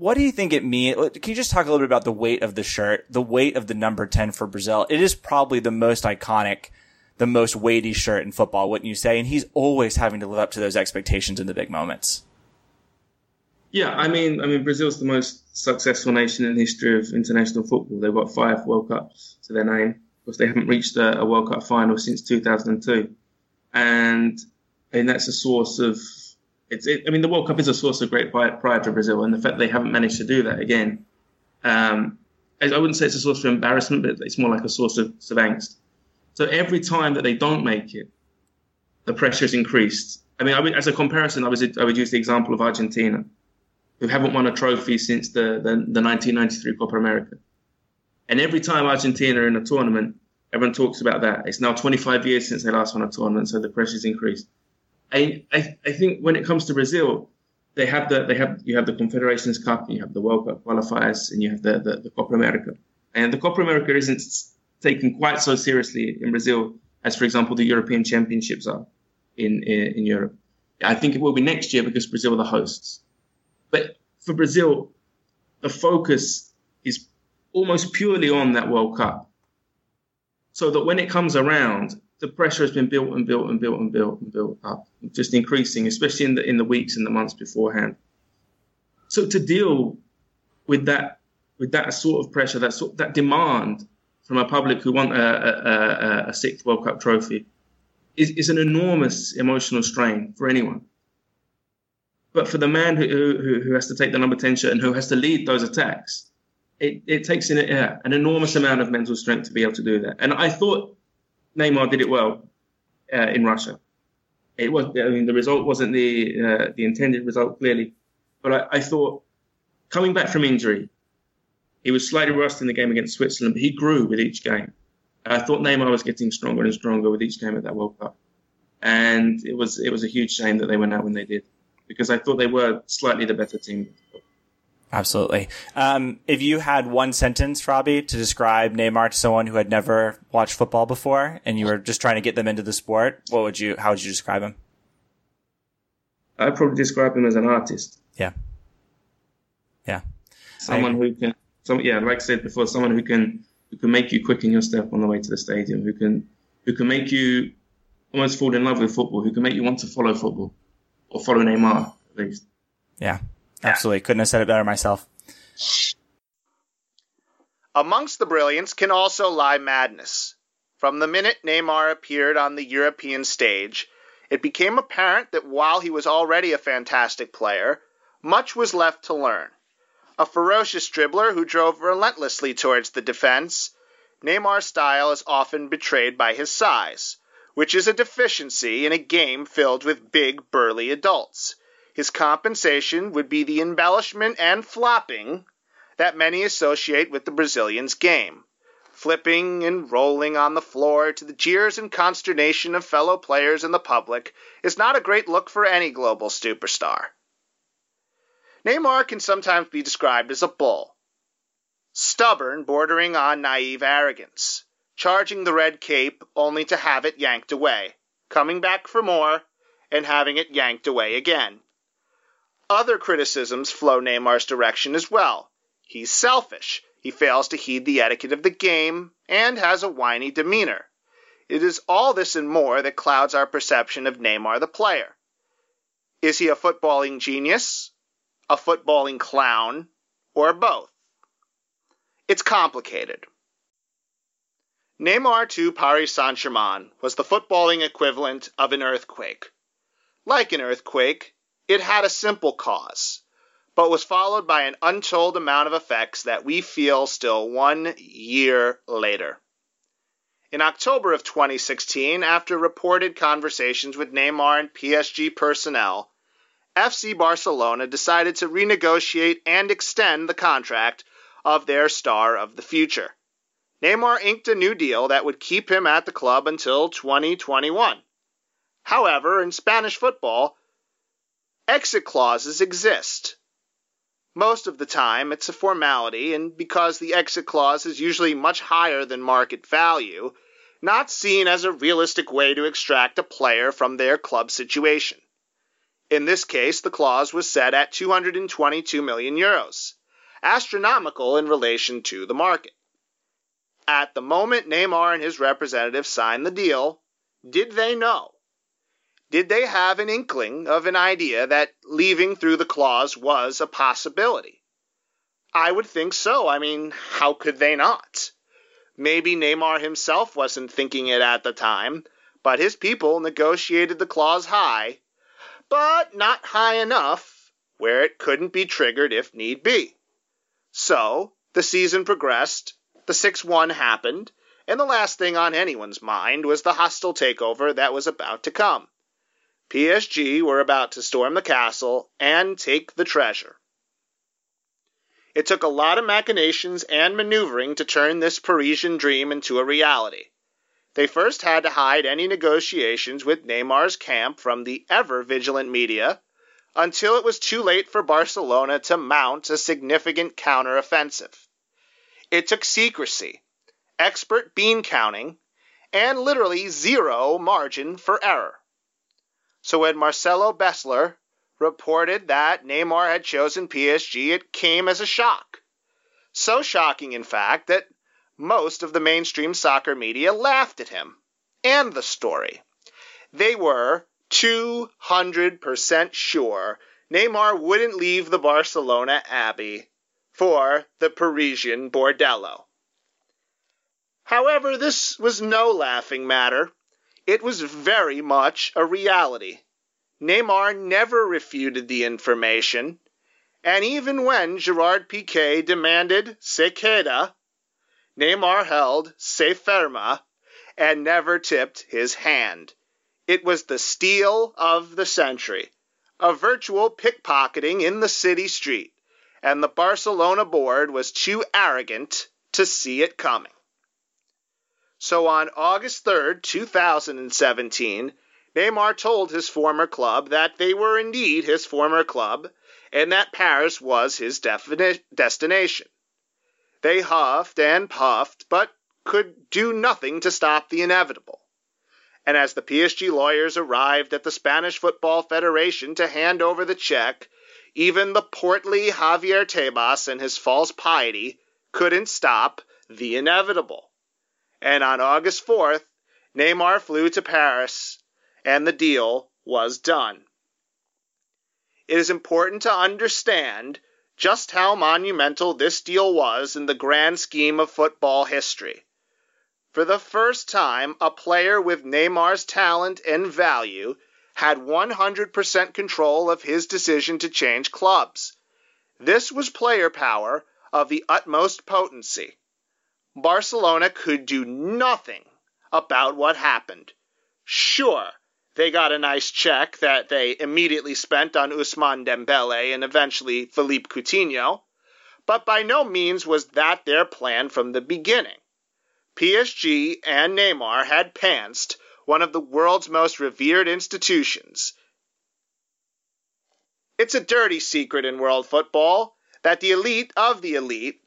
Speaker 10: what do you think it means? Can you just talk a little bit about the weight of the shirt, the weight of the number 10 for Brazil? It is probably the most iconic, the most weighty shirt in football, wouldn't you say? And he's always having to live up to those expectations in the big moments.
Speaker 13: Yeah, I mean, I mean, Brazil's the most successful nation in the history of international football. They've got five World Cups to their name. Of course, they haven't reached a, a World Cup final since 2002, and and that's a source of it's, it, I mean, the World Cup is a source of great pride to Brazil, and the fact they haven't managed to do that again, um, I wouldn't say it's a source of embarrassment, but it's more like a source of, of angst. So every time that they don't make it, the pressure is increased. I mean, I would, as a comparison, I, was, I would use the example of Argentina, who haven't won a trophy since the, the, the 1993 Copa America. And every time Argentina are in a tournament, everyone talks about that. It's now 25 years since they last won a tournament, so the pressure's increased. I, I, think when it comes to Brazil, they have the they have you have the Confederations Cup, and you have the World Cup qualifiers, and you have the, the, the Copa America. And the Copa America isn't taken quite so seriously in Brazil as, for example, the European Championships are in, in, in Europe. I think it will be next year because Brazil are the hosts. But for Brazil, the focus is almost purely on that World Cup. So that when it comes around, the pressure has been built and built and built and built and built up, just increasing, especially in the in the weeks and the months beforehand. So to deal with that with that sort of pressure, that sort that demand from a public who want a, a, a, a sixth World Cup trophy, is, is an enormous emotional strain for anyone. But for the man who, who, who has to take the number 10 shirt and who has to lead those attacks, it, it takes in a, uh, an enormous amount of mental strength to be able to do that. And I thought Neymar did it well uh, in Russia. It was, I mean, the result wasn't the uh, the intended result clearly, but I, I, thought coming back from injury, he was slightly rusty in the game against Switzerland, but he grew with each game. I thought Neymar was getting stronger and stronger with each game at that World Cup, and it was it was a huge shame that they went out when they did, because I thought they were slightly the better team.
Speaker 10: Absolutely. Um, if you had one sentence, Robbie, to describe Neymar to someone who had never watched football before, and you were just trying to get them into the sport, what would you? How would you describe him?
Speaker 13: I'd probably describe him as an artist.
Speaker 10: Yeah. Yeah.
Speaker 13: Someone who can, some, yeah, like I said before, someone who can who can make you quicken your step on the way to the stadium, who can who can make you almost fall in love with football, who can make you want to follow football or follow Neymar at least.
Speaker 10: Yeah. Absolutely. Couldn't have said it better myself.
Speaker 9: Amongst the brilliance can also lie madness. From the minute Neymar appeared on the European stage, it became apparent that while he was already a fantastic player, much was left to learn. A ferocious dribbler who drove relentlessly towards the defense, Neymar's style is often betrayed by his size, which is a deficiency in a game filled with big, burly adults. His compensation would be the embellishment and flopping that many associate with the Brazilian's game. flipping and rolling on the floor to the jeers and consternation of fellow players and the public, is not a great look for any global superstar. Neymar can sometimes be described as a bull. Stubborn, bordering on naive arrogance, charging the red cape only to have it yanked away, coming back for more, and having it yanked away again. Other criticisms flow Neymar's direction as well. He's selfish, he fails to heed the etiquette of the game, and has a whiny demeanor. It is all this and more that clouds our perception of Neymar the player. Is he a footballing genius, a footballing clown, or both? It's complicated. Neymar to Paris Saint Germain was the footballing equivalent of an earthquake. Like an earthquake, it had a simple cause but was followed by an untold amount of effects that we feel still one year later. In October of 2016, after reported conversations with Neymar and PSG personnel, FC Barcelona decided to renegotiate and extend the contract of their star of the future. Neymar inked a new deal that would keep him at the club until 2021. However, in Spanish football, exit clauses exist, most of the time, it's a formality, and because the exit clause is usually much higher than market value, not seen as a realistic way to extract a player from their club situation. In this case, the clause was set at 222 million euros, astronomical in relation to the market. At the moment Neymar and his representative signed the deal, did they know? Did they have an inkling of an idea that leaving through the clause was a possibility? I would think so. I mean, how could they not? Maybe Neymar himself wasn't thinking it at the time, but his people negotiated the clause high, but not high enough where it couldn't be triggered if need be. So, the season progressed, the 6 1 happened, and the last thing on anyone's mind was the hostile takeover that was about to come. PSG were about to storm the castle and take the treasure. It took a lot of machinations and maneuvering to turn this Parisian dream into a reality. They first had to hide any negotiations with Neymar's camp from the ever vigilant media until it was too late for Barcelona to mount a significant counteroffensive. It took secrecy, expert bean counting, and literally zero margin for error. So when Marcelo Bechler reported that Neymar had chosen PSG, it came as a shock. So shocking, in fact, that most of the mainstream soccer media laughed at him and the story. They were 200% sure Neymar wouldn't leave the Barcelona Abbey for the Parisian Bordello. However, this was no laughing matter. It was very much a reality. Neymar never refuted the information, and even when Gerard Piqué demanded se queda, Neymar held se firma and never tipped his hand. It was the steal of the century, a virtual pickpocketing in the city street, and the Barcelona board was too arrogant to see it coming. So on August 3rd, 2017, Neymar told his former club that they were indeed his former club and that Paris was his defini- destination. They huffed and puffed, but could do nothing to stop the inevitable. And as the PSG lawyers arrived at the Spanish Football Federation to hand over the check, even the portly Javier Tebas and his false piety couldn't stop the inevitable and on August 4th, Neymar flew to Paris and the deal was done. It is important to understand just how monumental this deal was in the grand scheme of football history. For the first time, a player with Neymar's talent and value had 100% control of his decision to change clubs. This was player power of the utmost potency. Barcelona could do nothing about what happened. Sure, they got a nice check that they immediately spent on Ousmane Dembele and eventually Philippe Coutinho, but by no means was that their plan from the beginning. PSG and Neymar had pantsed one of the world's most revered institutions. It's a dirty secret in world football that the elite of the elite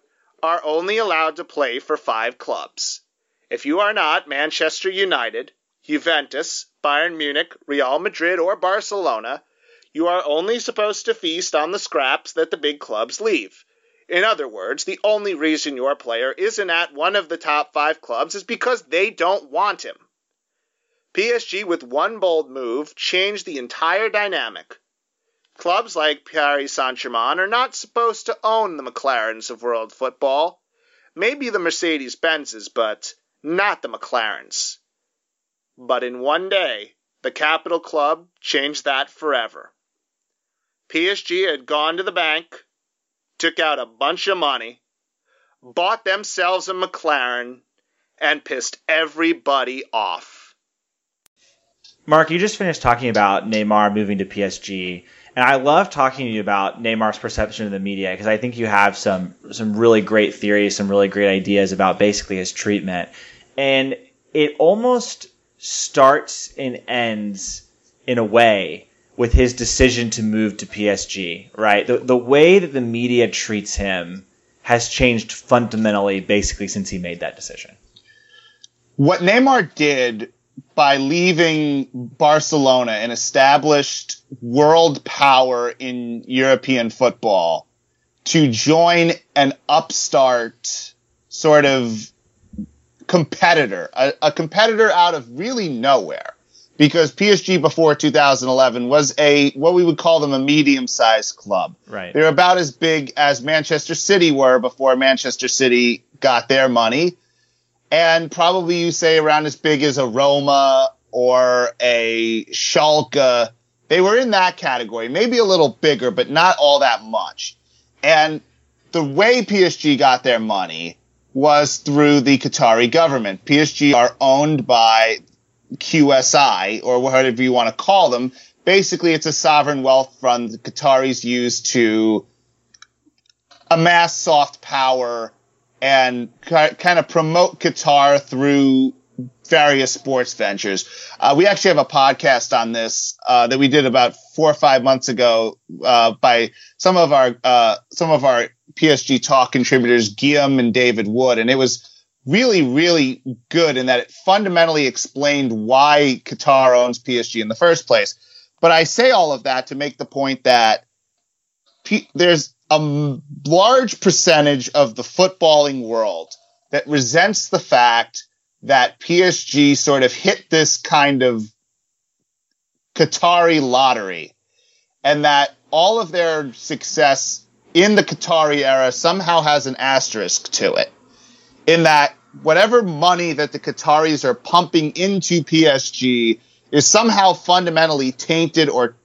Speaker 9: are only allowed to play for five clubs. If you are not Manchester United, Juventus, Bayern Munich, Real Madrid, or Barcelona, you are only supposed to feast on the scraps that the big clubs leave. In other words, the only reason your player isn't at one of the top five clubs is because they don't want him. PSG, with one bold move, changed the entire dynamic. Clubs like Paris Saint Germain are not supposed to own the McLarens of world football. Maybe the Mercedes Benzes, but not the McLarens. But in one day, the Capital Club changed that forever. PSG had gone to the bank, took out a bunch of money, bought themselves a McLaren, and pissed everybody off.
Speaker 10: Mark, you just finished talking about Neymar moving to PSG. And I love talking to you about Neymar's perception of the media because I think you have some some really great theories, some really great ideas about basically his treatment. And it almost starts and ends in a way with his decision to move to PSG, right? The, the way that the media treats him has changed fundamentally basically since he made that decision.
Speaker 9: What Neymar did by leaving Barcelona, an established world power in European football, to join an upstart sort of competitor, a, a competitor out of really nowhere because PSG before 2011 was a what we would call them a medium-sized club.
Speaker 10: Right.
Speaker 9: They're about as big as Manchester City were before Manchester City got their money, and probably you say around as big as a Roma or a Schalke. They were in that category, maybe a little bigger, but not all that much. And the way PSG got their money was through the Qatari government. PSG are owned by QSI or whatever you want to call them. Basically, it's a sovereign wealth fund the Qataris use to amass soft power and kind of promote Qatar through various sports ventures. Uh, we actually have a podcast on this uh, that we did about four or five months ago uh, by some of our uh, some of our PSG Talk contributors, Guillaume and David Wood, and it was really, really good in that it fundamentally explained why Qatar owns PSG in the first place. But I say all of that to make the point that There's a large percentage of the footballing world that resents the fact that PSG sort of hit this kind of Qatari lottery and that all of their success in the Qatari era somehow has an asterisk to it in that whatever money that the Qataris are pumping into PSG is somehow fundamentally tainted or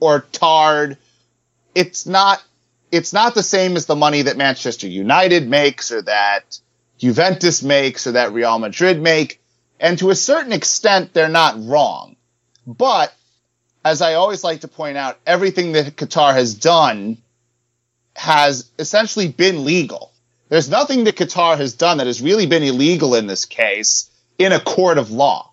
Speaker 9: or tarred. It's not it's not the same as the money that Manchester United makes or that Juventus makes or that Real Madrid make. And to a certain extent, they're not wrong. But as I always like to point out, everything that Qatar has done has essentially been legal. There's nothing that Qatar has done that has really been illegal in this case in a court of law.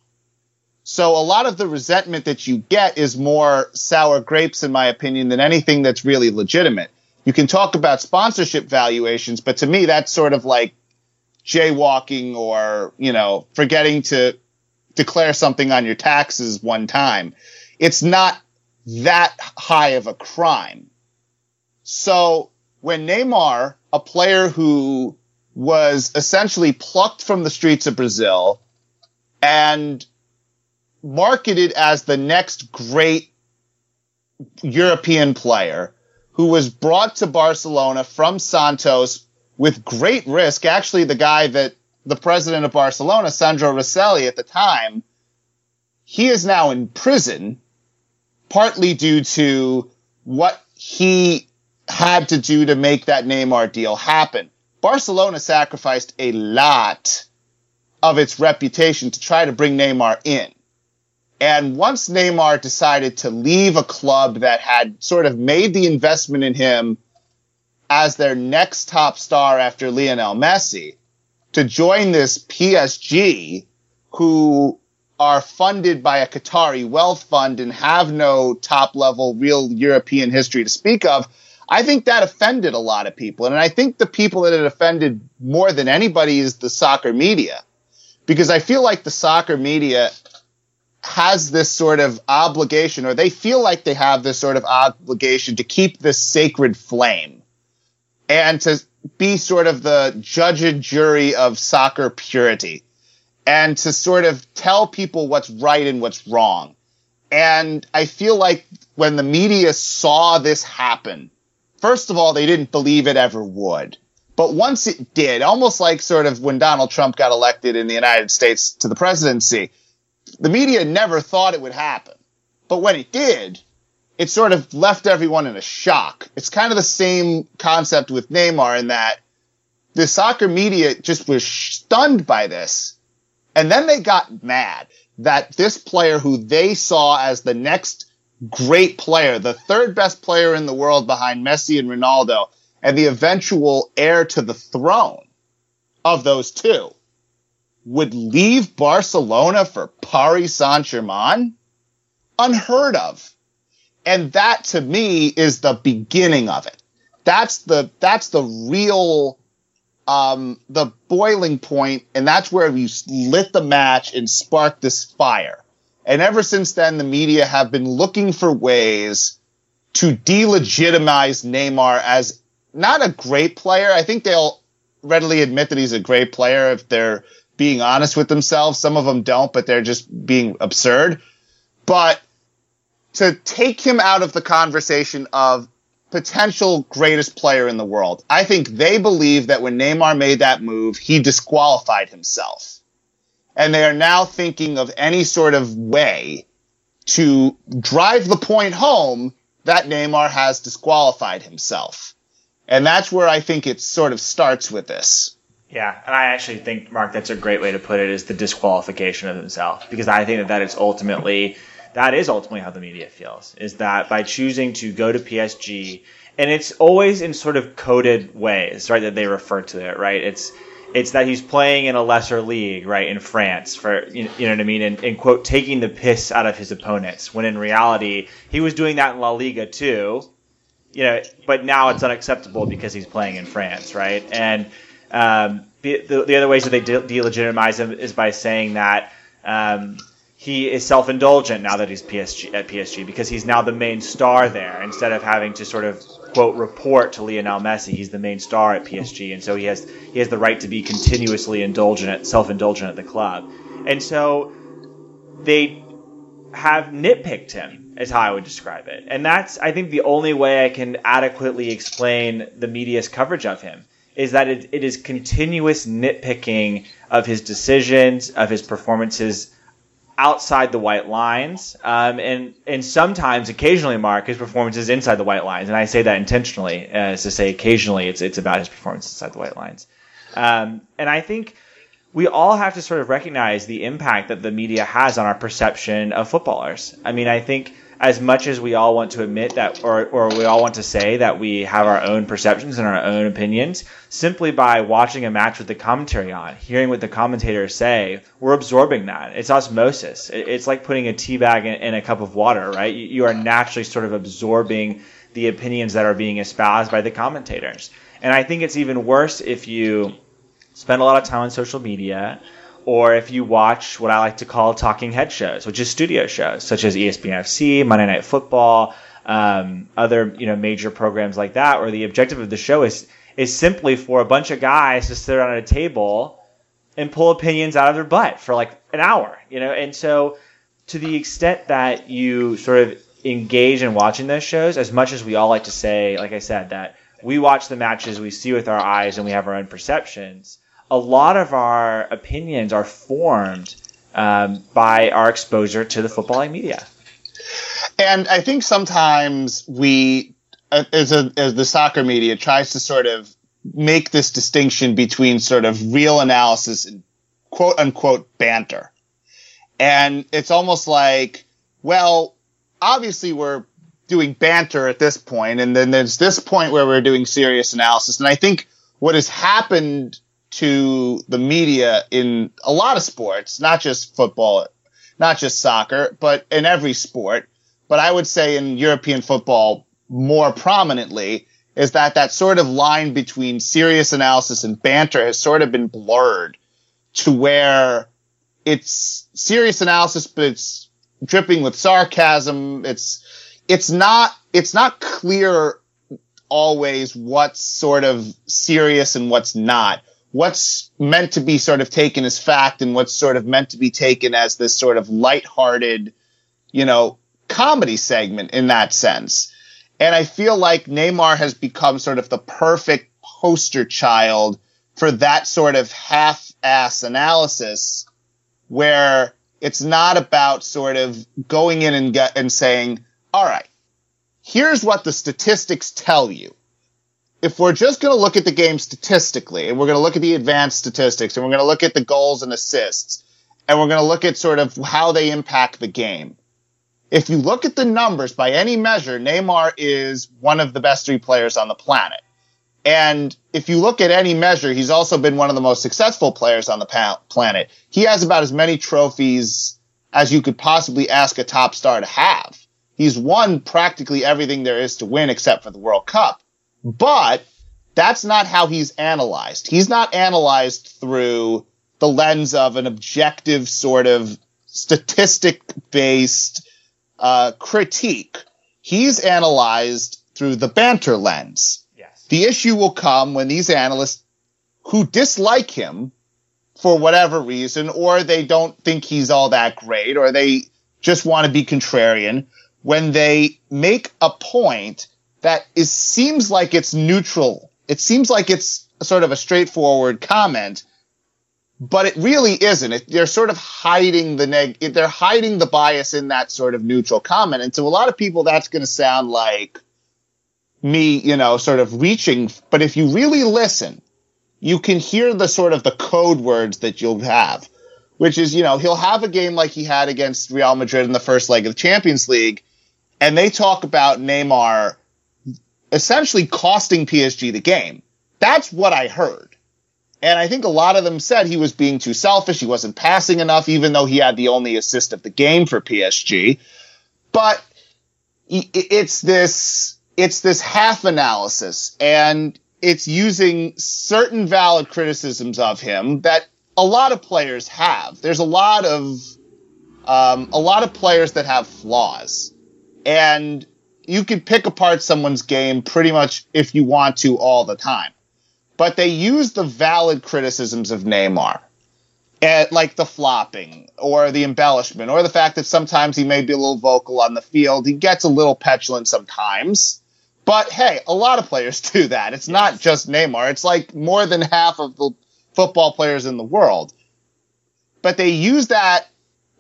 Speaker 9: So a lot of the resentment that you get is more sour grapes, in my opinion, than anything that's really legitimate. You can talk about sponsorship valuations, but to me, that's sort of like jaywalking or, you know, forgetting to declare something on your taxes one time. It's not that high of a crime. So when Neymar a player who was essentially plucked from the streets of Brazil and marketed as the next great European player who was brought to Barcelona from Santos with great risk. Actually, the guy that the president of Barcelona, Sandro Rosselli at the time, he is now in prison, partly due to what he had to do to make that Neymar deal happen. Barcelona sacrificed a lot of its reputation to try to bring Neymar in. And once Neymar decided to leave a club that had sort of made the investment in him as their next top star after Lionel Messi, to join this PSG who are funded by a Qatari wealth fund and have no top level real European history to speak of. I think that offended a lot of people. And I think the people that it offended more than anybody is the soccer media. Because I feel like the soccer media has this sort of obligation, or they feel like they have this sort of obligation to keep this sacred flame and to be sort of the judge and jury of soccer purity and to sort of tell people what's right and what's wrong. And I feel like when the media saw this happen, first of all, they didn't believe it ever would. But once it did, almost like sort of when Donald Trump got elected in the United States to the presidency, the media never thought it would happen. But when it did, it sort of left everyone in a shock. It's kind of the same concept with Neymar in that the soccer media just was stunned by this and then they got mad that this player who they saw as the next great player, the third best player in the world behind Messi and Ronaldo, and the eventual heir to the throne of those two, would leave Barcelona for Paris Saint Germain? Unheard of. And that to me is the beginning of it. That's the, that's the real um, the boiling point, and that's where you lit the match and sparked this fire. And ever since then, the media have been looking for ways to delegitimize Neymar as not a great player. I think they'll readily admit that he's a great player if they're being honest with themselves. Some of them don't, but they're just being absurd. But to take him out of the conversation of potential greatest player in the world. I think they believe that when Neymar made that move, he disqualified himself. And they are now thinking of any sort of way to drive the point home that Neymar has disqualified himself. And that's where I think it sort of starts with this.
Speaker 10: Yeah, and I actually think, Mark, that's a great way to put it is the disqualification of himself. Because I think that that is ultimately that is ultimately how the media feels is that by choosing to go to PSG and it's always in sort of coded ways right that they refer to it right? It's it's that he's playing in a lesser league right in France for you know what I mean? And, and quote taking the piss out of his opponents when in reality he was doing that in La Liga too you know but now it's unacceptable because he's playing in France right? And um, the, the, other ways that they de- delegitimize him is by saying that um, he is self-indulgent now that he's PSG at PSG because he's now the main star there. Instead of having to sort of quote report to Lionel Messi. He's the main star at PSG, and so he has he has the right to be continuously indulgent, self-indulgent at the club, and so they have nitpicked him is how I would describe it, and that's I think the only way I can adequately explain the media's coverage of him is that it, it is continuous nitpicking of his decisions, of his performances outside the white lines, um, and and sometimes, occasionally, Mark his performances inside the white lines, and I say that intentionally, as to say occasionally, it's it's about his performance inside the white lines, um, and I think we all have to sort of recognize the impact that the media has on our perception of footballers. I mean, I think as much as we all want to admit that, or, or we all want to say that we have our own perceptions and our own opinions, simply by watching a match with the commentary on, hearing what the commentators say, we're absorbing that. It's osmosis. It's like putting a tea bag in, in a cup of water, right? You, you are naturally sort of absorbing the opinions that are being espoused by the commentators. And I think it's even worse if you spend a lot of time on social media or if you watch what I like to call talking head shows, which is studio shows such as ESPN FC, Monday Night Football, um, other you know major programs like that, where the objective of the show is is simply for a bunch of guys to sit around a table and pull opinions out of their butt for like an hour, you know. And so, to the extent that you sort of engage in watching those shows, as much as we all like to say, like I said, that we watch the matches, we see with our eyes, and we have our own perceptions a lot of our opinions are formed um, by our exposure to the footballing media.
Speaker 9: And I think sometimes we, uh, as, a, as the soccer media, tries to sort of make this distinction between sort of real analysis and quote unquote banter. And it's almost like, well, obviously we're doing banter at this point, and then there's this point where we're doing serious analysis. And I think what has happened to the media in a lot of sports, not just football, not just soccer, but in every sport. But I would say in European football more prominently is that that sort of line between serious analysis and banter has sort of been blurred to where it's serious analysis, but it's dripping with sarcasm. It's, it's not, it's not clear always what's sort of serious and what's not. What's meant to be sort of taken as fact and what's sort of meant to be taken as this sort of lighthearted, you know, comedy segment in that sense. And I feel like Neymar has become sort of the perfect poster child for that sort of half ass analysis where it's not about sort of going in and get, and saying, all right, here's what the statistics tell you. If we're just going to look at the game statistically and we're going to look at the advanced statistics and we're going to look at the goals and assists and we're going to look at sort of how they impact the game. If you look at the numbers by any measure, Neymar is one of the best three players on the planet. And if you look at any measure, he's also been one of the most successful players on the pa- planet. He has about as many trophies as you could possibly ask a top star to have. He's won practically everything there is to win except for the World Cup. But that's not how he's analyzed. He's not analyzed through the lens of an objective sort of statistic based uh, critique. He's analyzed through the banter lens.
Speaker 10: Yes.
Speaker 9: The issue will come when these analysts who dislike him for whatever reason, or they don't think he's all that great, or they just want to be contrarian, when they make a point that is seems like it's neutral. It seems like it's sort of a straightforward comment, but it really isn't. It, they're sort of hiding the neg. They're hiding the bias in that sort of neutral comment, and to a lot of people, that's going to sound like me, you know, sort of reaching. But if you really listen, you can hear the sort of the code words that you'll have, which is, you know, he'll have a game like he had against Real Madrid in the first leg of the Champions League, and they talk about Neymar essentially costing PSG the game. That's what I heard. And I think a lot of them said he was being too selfish. He wasn't passing enough, even though he had the only assist of the game for PSG. But it's this, it's this half analysis and it's using certain valid criticisms of him that a lot of players have. There's a lot of, um, a lot of players that have flaws and you can pick apart someone's game pretty much if you want to all the time. But they use the valid criticisms of Neymar, at, like the flopping or the embellishment or the fact that sometimes he may be a little vocal on the field. He gets a little petulant sometimes. But hey, a lot of players do that. It's not just Neymar. It's like more than half of the football players in the world. But they use that,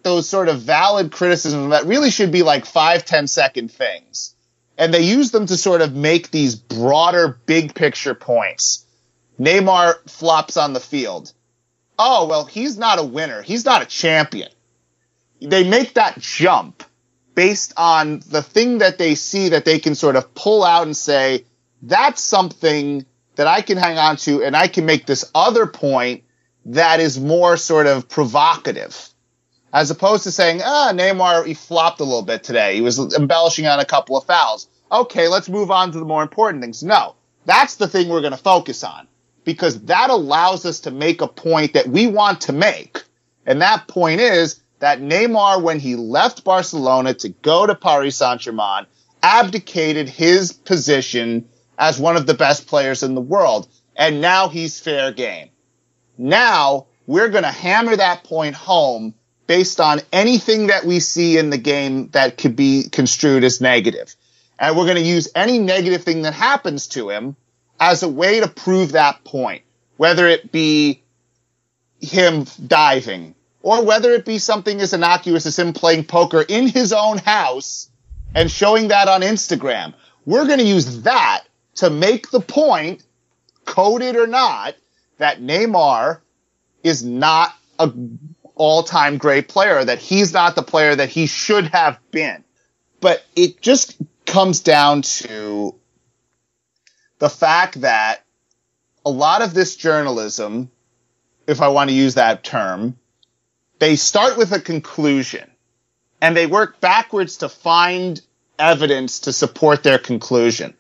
Speaker 9: those sort of valid criticisms that really should be like five, ten second things and they use them to sort of make these broader, big picture points. Neymar flops on the field. Oh, well, he's not a winner. He's not a champion. They make that jump based on the thing that they see that they can sort of pull out and say, that's something that I can hang on to and I can make this other point that is more sort of provocative as opposed to saying, ah, Neymar, he flopped a little bit today. He was embellishing on a couple of fouls. Okay, let's move on to the more important things. No, that's the thing we're going to focus on because that allows us to make a point that we want to make. And that point is that Neymar, when he left Barcelona to go to Paris Saint-Germain, abdicated his position as one of the best players in the world. And now he's fair game. Now we're going to hammer that point home based on anything that we see in the game that could be construed as negative. And we're going to use any negative thing that happens to him as a way to prove that point, whether it be him diving or whether it be something as innocuous as him playing poker in his own house and showing that on Instagram. We're going to use that to make the point, coded or not, that Neymar is not a all-time great player, that he's not the player that he should have been. But it just comes down to the fact that a lot of this journalism if I want to use that term, they start with a conclusion and they work backwards to find evidence to support their conclusion.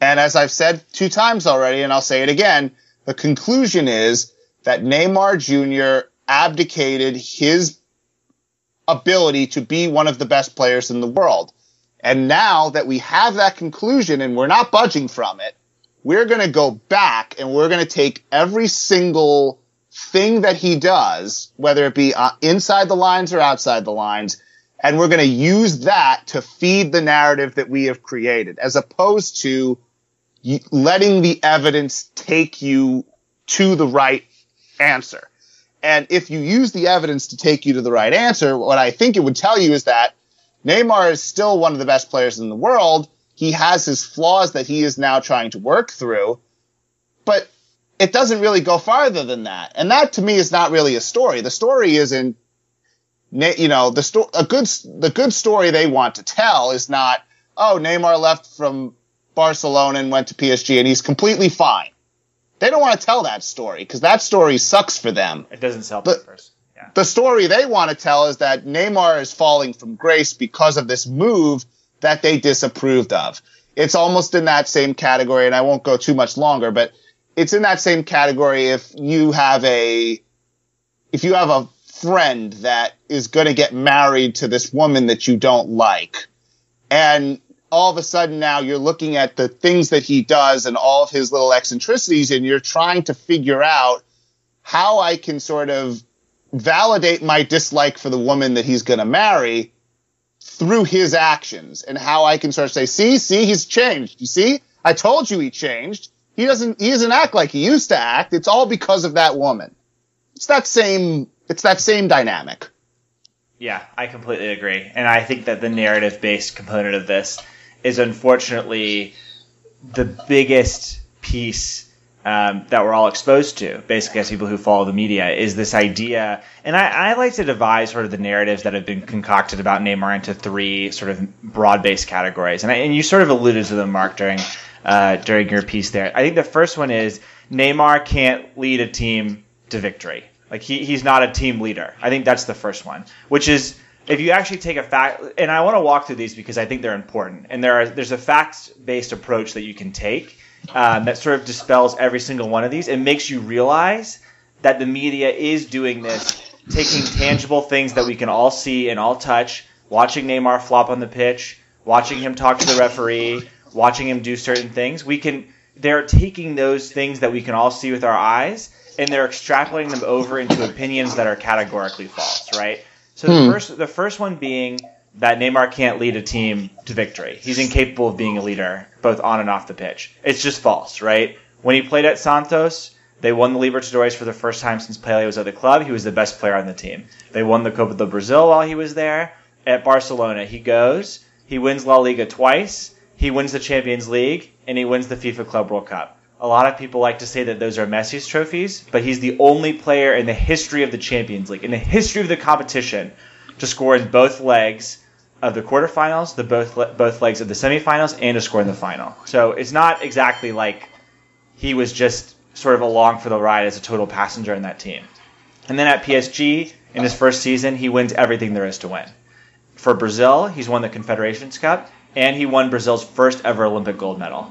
Speaker 9: And as I've said two times already, and I'll say it again, the conclusion is that Neymar Jr. abdicated his ability to be one of the best players in the world. And now that we have that conclusion and we're not budging from it, we're going to go back and we're going to take every single thing that he does, whether it be uh, inside the lines or outside the lines, and we're going to use that to feed the narrative that we have created, as opposed to letting the evidence take you to the right answer. And if you use the evidence to take you to the right answer, what I think it would tell you is that Neymar is still one of the best players in the world. He has his flaws that he is now trying to work through, but it doesn't really go farther than that. And that to me is not really a story. The story isn't, you know, the sto- a good, the good story they want to tell is not, oh, Neymar left from Barcelona and went to PSG and he's completely fine. They don't want to tell that story because that story sucks for them.
Speaker 10: It doesn't sell
Speaker 9: the,
Speaker 10: papers. Yeah.
Speaker 9: The story they want to tell is that Neymar is falling from grace because of this move that they disapproved of. It's almost in that same category, and I won't go too much longer, but it's in that same category if you have a if you have a friend that is going to get married to this woman that you don't like and all of a sudden now you're looking at the things that he does and all of his little eccentricities and you're trying to figure out how I can sort of validate my dislike for the woman that he's going to marry through his actions and how I can sort of say, see, see, he's changed. You see, I told you he changed. He doesn't, he doesn't act like he used to act. It's all because of that woman. It's that same, it's that same dynamic.
Speaker 10: Yeah, I completely agree. And I think that the narrative based component of this is unfortunately the biggest piece um, that we're all exposed to, basically as people who follow the media, is this idea. And I, I, like to divide sort of the narratives that have been concocted about Neymar into three sort of broad-based categories. And, I, and you sort of alluded to them, Mark, during uh, during your piece there. I think the first one is Neymar can't lead a team to victory. Like he, he's not a team leader. I think that's the first one, which is if you actually take a fact, and I want to walk through these because I think they're important, and there are there's a facts based approach that you can take um, that sort of dispels every single one of these and makes you realize that the media is doing this, taking tangible things that we can all see and all touch, watching Neymar flop on the pitch, watching him talk to the referee, watching him do certain things. We can they're taking those things that we can all see with our eyes and they're extrapolating them over into opinions that are categorically false, right? So the hmm. first the first one being that Neymar can't lead a team to victory. He's incapable of being a leader, both on and off the pitch. It's just false, right? When he played at Santos, they won the Libertadores for the first time since Pele was at the club. He was the best player on the team. They won the Copa do Brasil while he was there. At Barcelona, he goes, he wins La Liga twice, he wins the Champions League, and he wins the FIFA Club World Cup. A lot of people like to say that those are Messi's trophies, but he's the only player in the history of the Champions League, in the history of the competition, to score in both legs of the quarterfinals, the both both legs of the semifinals, and to score in the final. So it's not exactly like he was just sort of along for the ride as a total passenger in that team. And then at PSG in his first season, he wins everything there is to win. For Brazil, he's won the Confederations Cup and he won Brazil's first ever Olympic gold medal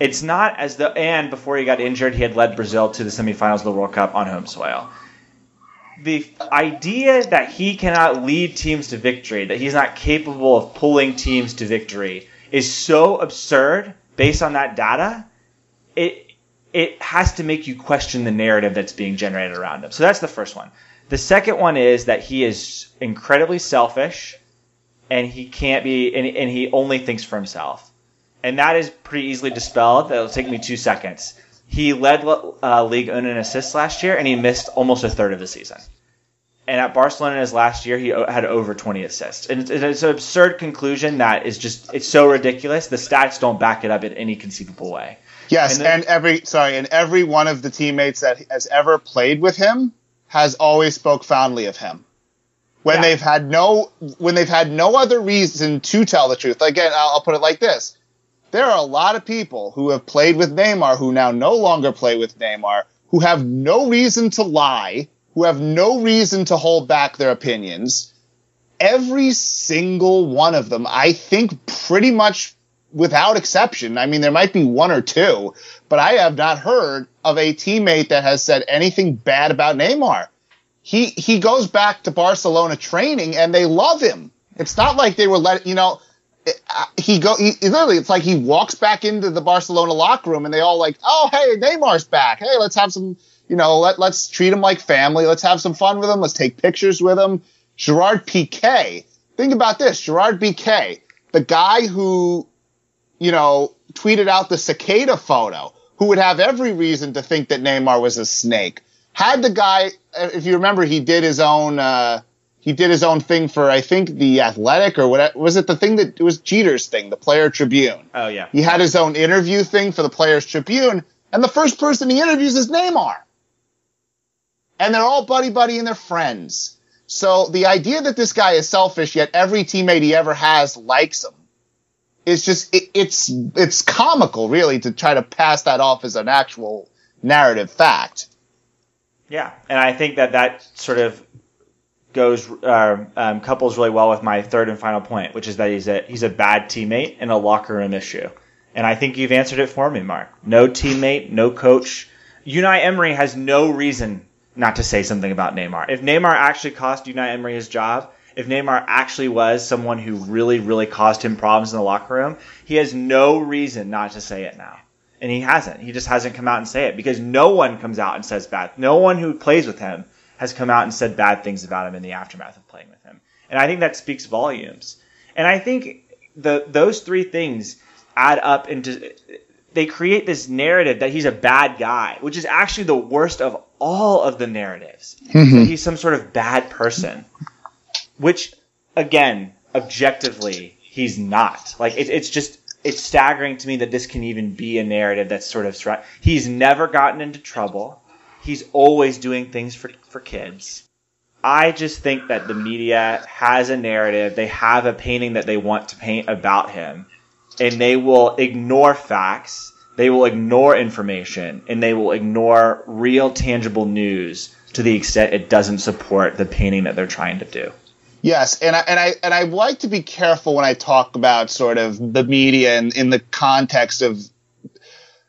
Speaker 10: it's not as though, and before he got injured, he had led Brazil to the semifinals of the World Cup on home soil. The idea that he cannot lead teams to victory, that he's not capable of pulling teams to victory, is so absurd based on that data. It it has to make you question the narrative that's being generated around him. So that's the first one. The second one is that he is incredibly selfish, and he can't be, and, and he only thinks for himself and that is pretty easily dispelled. That'll take me two seconds. He led uh, league in assists last year, and he missed almost a third of the season. And at Barcelona his last year, he had over 20 assists. And it's an absurd conclusion that is just, it's so ridiculous. The stats don't back it up in any conceivable way.
Speaker 9: Yes, and, then, and every, sorry, and every one of the teammates that has ever played with him has always spoke fondly of him when yeah. they've had no when they've had no other reason to tell the truth. Again, I'll, I'll, put it like this: there are a lot of people who have played with Neymar who now no longer play with Neymar who have no reason to lie, who have no reason to hold back their opinions. Every single one of them, I think pretty much without exception. I mean, there might be one or two, but I have not heard of a teammate that has said anything bad about Neymar. He, he goes back to Barcelona training and they love him. It's not like they were let, you know, he go he, literally it's like he walks back into the Barcelona locker room and they all like, "Oh, hey, Neymar's back. Hey, let's have some, you know, let let's treat him like family. Let's have some fun with him. Let's take pictures with him." Gerard Piqué. Think about this, Gerard Piqué, the guy who, you know, tweeted out the cicada photo, who would have every reason to think that Neymar was a snake. Had the guy, if you remember, he did his own uh, he did his own thing for I think the Athletic or what was it the thing that it was Jeter's thing, the Player Tribune.
Speaker 10: Oh yeah.
Speaker 9: He had his own interview thing for the Players Tribune, and the first person he interviews is Neymar. And they're all buddy buddy and they're friends. So the idea that this guy is selfish, yet every teammate he ever has likes him, is just it, it's it's comical, really, to try to pass that off as an actual narrative fact.
Speaker 10: Yeah, and I think that that sort of goes uh, um, couples really well with my third and final point, which is that he's a he's a bad teammate and a locker room issue. And I think you've answered it for me, Mark. No teammate, no coach. Unai Emery has no reason not to say something about Neymar. If Neymar actually cost Unai Emery his job, if Neymar actually was someone who really, really caused him problems in the locker room, he has no reason not to say it now. And he hasn't. He just hasn't come out and say it because no one comes out and says bad. No one who plays with him has come out and said bad things about him in the aftermath of playing with him. And I think that speaks volumes. And I think the those three things add up into they create this narrative that he's a bad guy, which is actually the worst of all of the narratives.
Speaker 9: Mm-hmm.
Speaker 10: he's some sort of bad person, which again, objectively, he's not. Like it, it's just it's staggering to me that this can even be a narrative that's sort of he's never gotten into trouble he's always doing things for, for kids. I just think that the media has a narrative, they have a painting that they want to paint about him, and they will ignore facts, they will ignore information, and they will ignore real tangible news to the extent it doesn't support the painting that they're trying to do.
Speaker 9: Yes, and I and I and I like to be careful when I talk about sort of the media and in the context of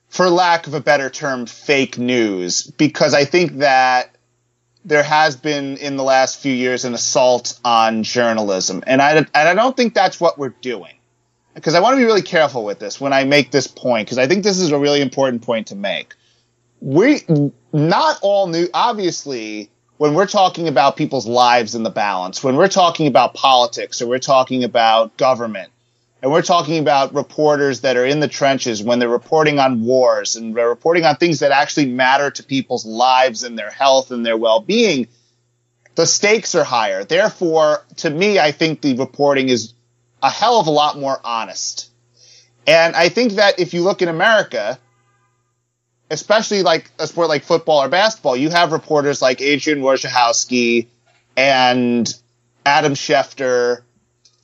Speaker 9: for lack of a better term, fake news, because I think that there has been in the last few years an assault on journalism, and I and I don't think that's what we're doing. Because I want to be really careful with this when I make this point, because I think this is a really important point to make. We not all new. Obviously, when we're talking about people's lives in the balance, when we're talking about politics, or we're talking about government, and we're talking about reporters that are in the trenches when they're reporting on wars and they're reporting on things that actually matter to people's lives and their health and their well-being. The stakes are higher. Therefore, to me, I think the reporting is a hell of a lot more honest. And I think that if you look in America, especially like a sport like football or basketball, you have reporters like Adrian Wojnarowski and Adam Schefter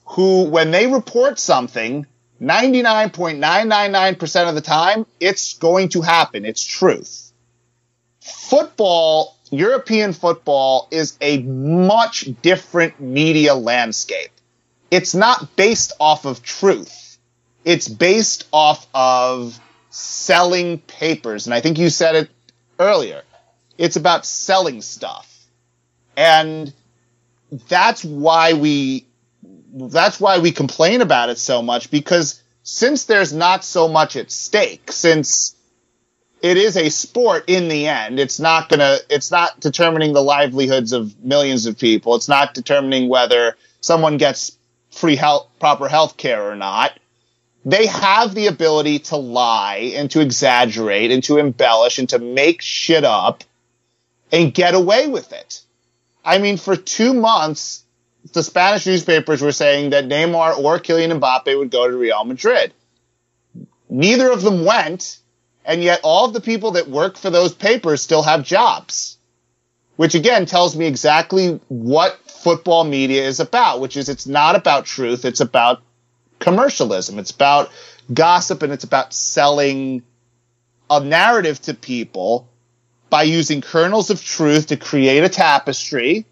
Speaker 9: who, when they report something, 99.999% of the time, it's going to happen. It's truth. Football, European football, is a much different media landscape. It's not based off of truth. It's based off of selling papers. And I think you said it earlier. It's about selling stuff. And that's why we that's why we complain about it so much because since there's not so much at stake, since it is a sport in the end, it's not gonna, it's not determining the livelihoods of millions of people. It's not determining whether someone gets free health, proper health care or not. They have the ability to lie and to exaggerate and to embellish and to make shit up and get away with it. I mean, for two months, the Spanish newspapers were saying that Neymar or Kylian Mbappe would go to Real Madrid. Neither of them went, and yet all of the people that work for those papers still have jobs. Which again tells me exactly what football media is about, which is it's not about truth, it's about commercialism. It's about gossip and it's about selling a narrative to people by using kernels of truth to create a tapestry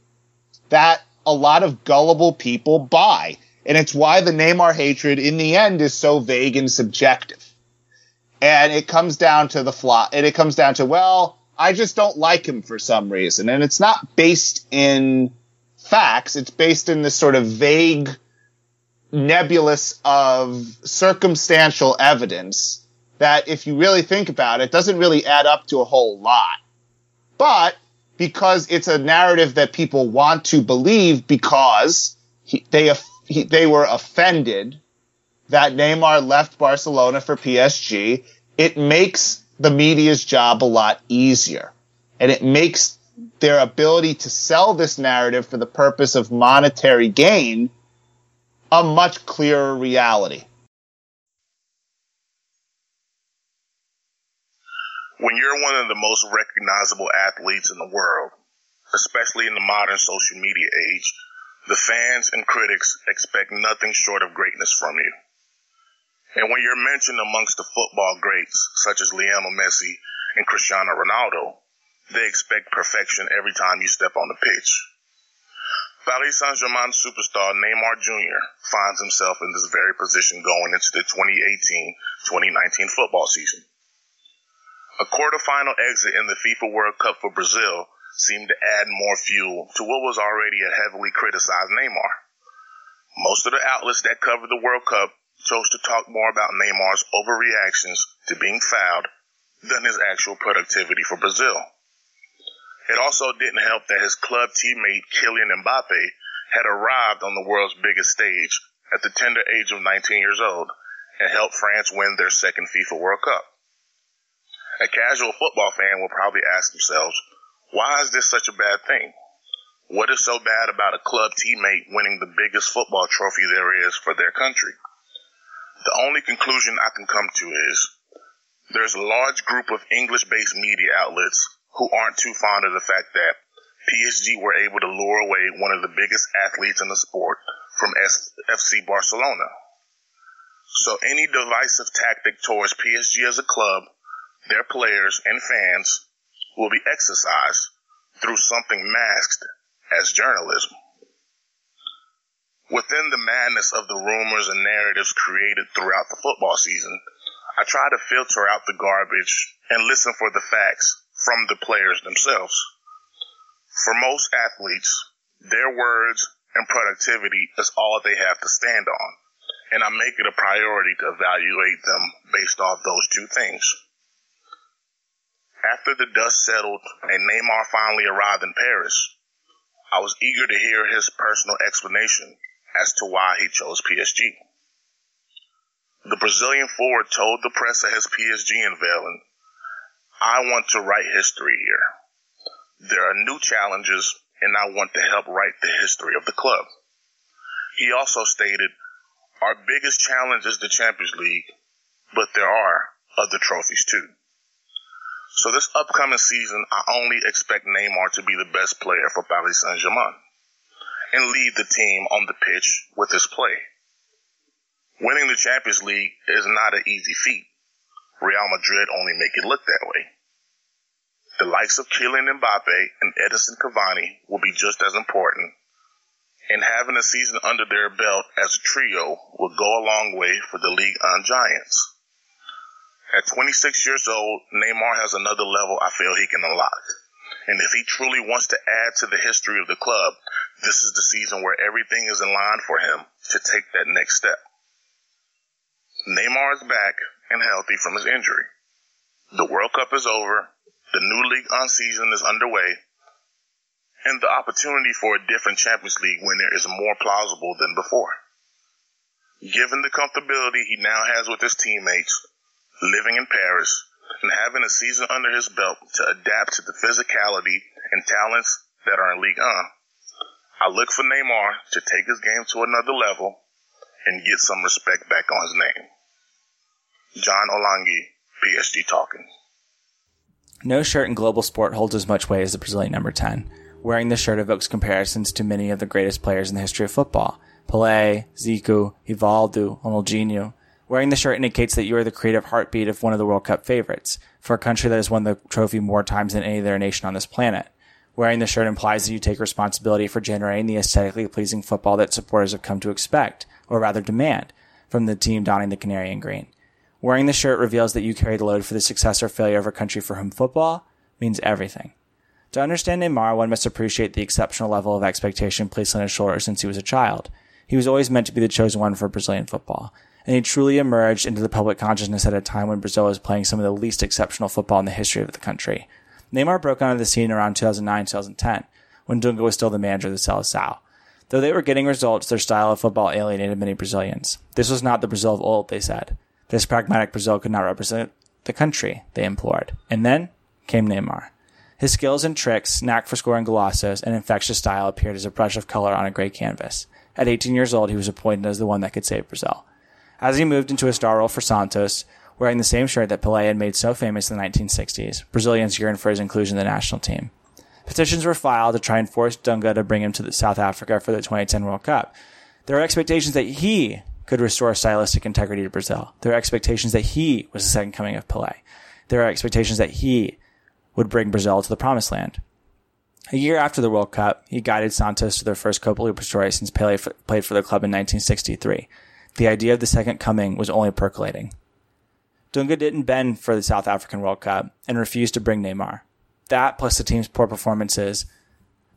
Speaker 9: that a lot of gullible people buy. And it's why the Neymar hatred in the end is so vague and subjective. And it comes down to the flaw, and it comes down to, well, I just don't like him for some reason. And it's not based in facts, it's based in this sort of vague nebulous of circumstantial evidence that if you really think about it doesn't really add up to a whole lot. But because it's a narrative that people want to believe because he, they he, they were offended that Neymar left Barcelona for PSG, it makes the media's job a lot easier. And it makes their ability to sell this narrative for the purpose of monetary gain a much clearer reality.
Speaker 14: When you're one of the most recognizable athletes in the world, especially in the modern social media age, the fans and critics expect nothing short of greatness from you. And when you're mentioned amongst the football greats, such as Lionel Messi and Cristiano Ronaldo, they expect perfection every time you step on the pitch. Paris Saint-Germain superstar Neymar Jr. finds himself in this very position going into the 2018-2019 football season. A quarterfinal exit in the FIFA World Cup for Brazil seemed to add more fuel to what was already a heavily criticized Neymar. Most of the outlets that covered the World Cup chose to talk more about Neymar's overreactions to being fouled than his actual productivity for Brazil. It also didn't help that his club teammate Kylian Mbappe had arrived on the world's biggest stage at the tender age of 19 years old and helped France win their second FIFA World Cup. A casual football fan will probably ask themselves, why is this such a bad thing? What is so bad about a club teammate winning the biggest football trophy there is for their country? The only conclusion I can come to is there's a large group of English based media outlets who aren't too fond of the fact that PSG were able to lure away one of the biggest athletes in the sport from FC Barcelona. So any divisive tactic towards PSG as a club, their players and fans will be exercised through something masked as journalism. Within the madness of the rumors and narratives created throughout the football season, I try to filter out the garbage and listen for the facts from the players themselves. For most athletes, their words and productivity is all they have to stand on, and I make it a priority to evaluate them based off those two things. After the dust settled and Neymar finally arrived in Paris, I was eager to hear his personal explanation as to why he chose PSG. The Brazilian forward told the press at his PSG unveiling I want to write history here. There are new challenges, and I want to help write the history of the club. He also stated, Our biggest challenge is the Champions League, but there are other trophies too. So this upcoming season, I only expect Neymar to be the best player for Paris Saint-Germain and lead the team on the pitch with his play. Winning the Champions League is not an easy feat. Real Madrid only make it look that way. The likes of Kylian Mbappe and Edinson Cavani will be just as important, and having a season under their belt as a trio will go a long way for the Ligue 1 Giants. At 26 years old, Neymar has another level I feel he can unlock. And if he truly wants to add to the history of the club, this is the season where everything is in line for him to take that next step. Neymar is back and healthy from his injury. The World Cup is over, the new Ligue 1 season is underway, and the opportunity for a different Champions League winner is more plausible than before. Given the comfortability he now has with his teammates, living in Paris, and having a season under his belt to adapt to the physicality and talents that are in Ligue 1, I look for Neymar to take his game to another level and get some respect back on his name. John Olangi, PSG Talking.
Speaker 11: No shirt in global sport holds as much weight as the Brazilian number 10. Wearing the shirt evokes comparisons to many of the greatest players in the history of football. Pelé, Zico, Rivaldo, Ronaldinho.
Speaker 10: Wearing the shirt indicates that you are the creative heartbeat of one of the World Cup favorites, for a country that has won the trophy more times than any other nation on this planet. Wearing the shirt implies that you take responsibility for generating the aesthetically pleasing football that supporters have come to expect, or rather demand, from the team donning the canary green. Wearing the shirt reveals that you carry the load for the success or failure of a country for whom football means everything. To understand Neymar, one must appreciate the exceptional level of expectation placed on his shoulders since he was a child. He was always meant to be the chosen one for Brazilian football, and he truly emerged into the public consciousness at a time when Brazil was playing some of the least exceptional football in the history of the country. Neymar broke onto the scene around 2009-2010, when Dunga was still the manager of the Seleção. Though they were getting results, their style of football alienated many Brazilians. This was not the Brazil of old, they said. This pragmatic Brazil could not represent the country, they implored. And then came Neymar. His skills and tricks, knack for scoring golazos, and infectious style appeared as a brush of color on a gray canvas. At 18 years old, he was appointed as the one that could save Brazil. As he moved into a star role for Santos, wearing the same shirt that Pelé had made so famous in the 1960s, Brazilians yearned for his inclusion in the national team. Petitions were filed to try and force Dunga to bring him to South Africa for the 2010 World Cup. There were expectations that he could restore stylistic integrity to Brazil. There were expectations that he was the second coming of Pelé. There are expectations that he would bring Brazil to the promised land. A year after the World Cup, he guided Santos to their first Copa Libertadores since Pelé f- played for the club in 1963. The idea of the second coming was only percolating. Dunga didn't bend for the South African World Cup and refused to bring Neymar. That, plus the team's poor performances,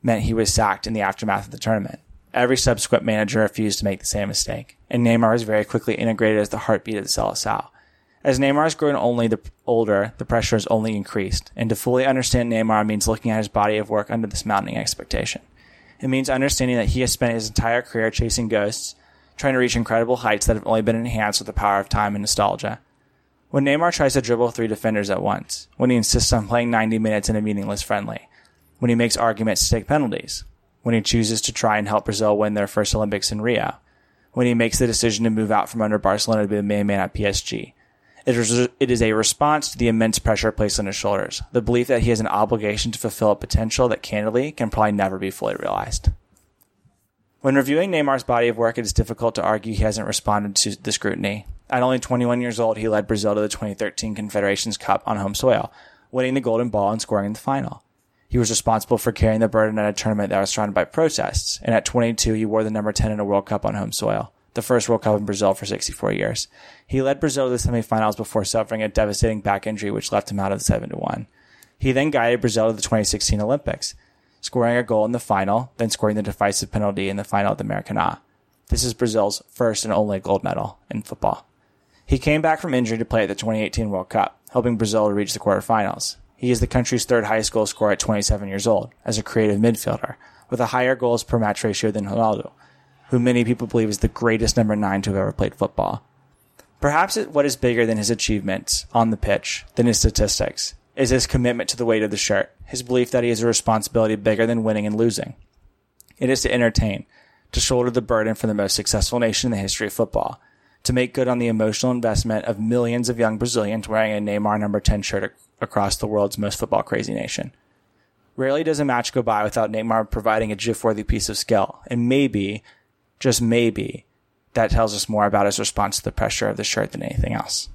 Speaker 10: meant he was sacked in the aftermath of the tournament. Every subsequent manager refused to make the same mistake, and Neymar was very quickly integrated as the heartbeat of the Seleção. As Neymar has grown only the older, the pressure has only increased, and to fully understand Neymar means looking at his body of work under this mounting expectation. It means understanding that he has spent his entire career chasing ghosts, trying to reach incredible heights that have only been enhanced with the power of time and nostalgia. When Neymar tries to dribble three defenders at once, when he insists on playing 90 minutes in a meaningless friendly, when he makes arguments to take penalties, when he chooses to try and help Brazil win their first Olympics in Rio, when he makes the decision to move out from under Barcelona to be the main man at PSG. It is, it is a response to the immense pressure placed on his shoulders, the belief that he has an obligation to fulfill a potential that candidly can probably never be fully realized. When reviewing Neymar's body of work, it is difficult to argue he hasn't responded to the scrutiny. At only 21 years old, he led Brazil to the 2013 Confederations Cup on home soil, winning the golden ball and scoring in the final. He was responsible for carrying the burden at a tournament that was surrounded by protests, and at 22, he wore the number 10 in a World Cup on home soil, the first World Cup in Brazil for 64 years. He led Brazil to the semifinals before suffering a devastating back injury which left him out of the 7 1. He then guided Brazil to the 2016 Olympics, scoring a goal in the final, then scoring the decisive penalty in the final at the Maracanã. This is Brazil's first and only gold medal in football. He came back from injury to play at the 2018 World Cup, helping Brazil to reach the quarterfinals. He is the country's third highest goal scorer at 27 years old, as a creative midfielder, with a higher goals per match ratio than Ronaldo, who many people believe is the greatest number nine to have ever played football. Perhaps what is bigger than his achievements on the pitch, than his statistics, is his commitment to the weight of the shirt, his belief that he has a responsibility bigger than winning and losing. It is to entertain, to shoulder the burden for the most successful nation in the history of football, to make good on the emotional investment of millions of young Brazilians wearing a Neymar number 10 shirt across the world's most football crazy nation. Rarely does a match go by without Neymar providing a GIF worthy piece of skill, and maybe, just maybe, that tells us more about his response to the pressure of the shirt than anything else.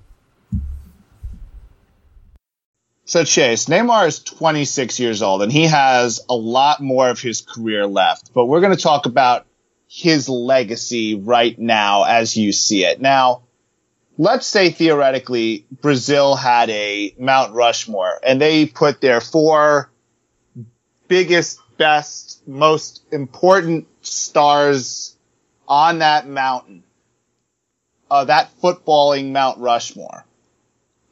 Speaker 9: So Chase, Neymar is 26 years old and he has a lot more of his career left, but we're going to talk about his legacy right now as you see it. Now, let's say theoretically Brazil had a Mount Rushmore and they put their four biggest, best, most important stars on that mountain, uh, that footballing Mount Rushmore.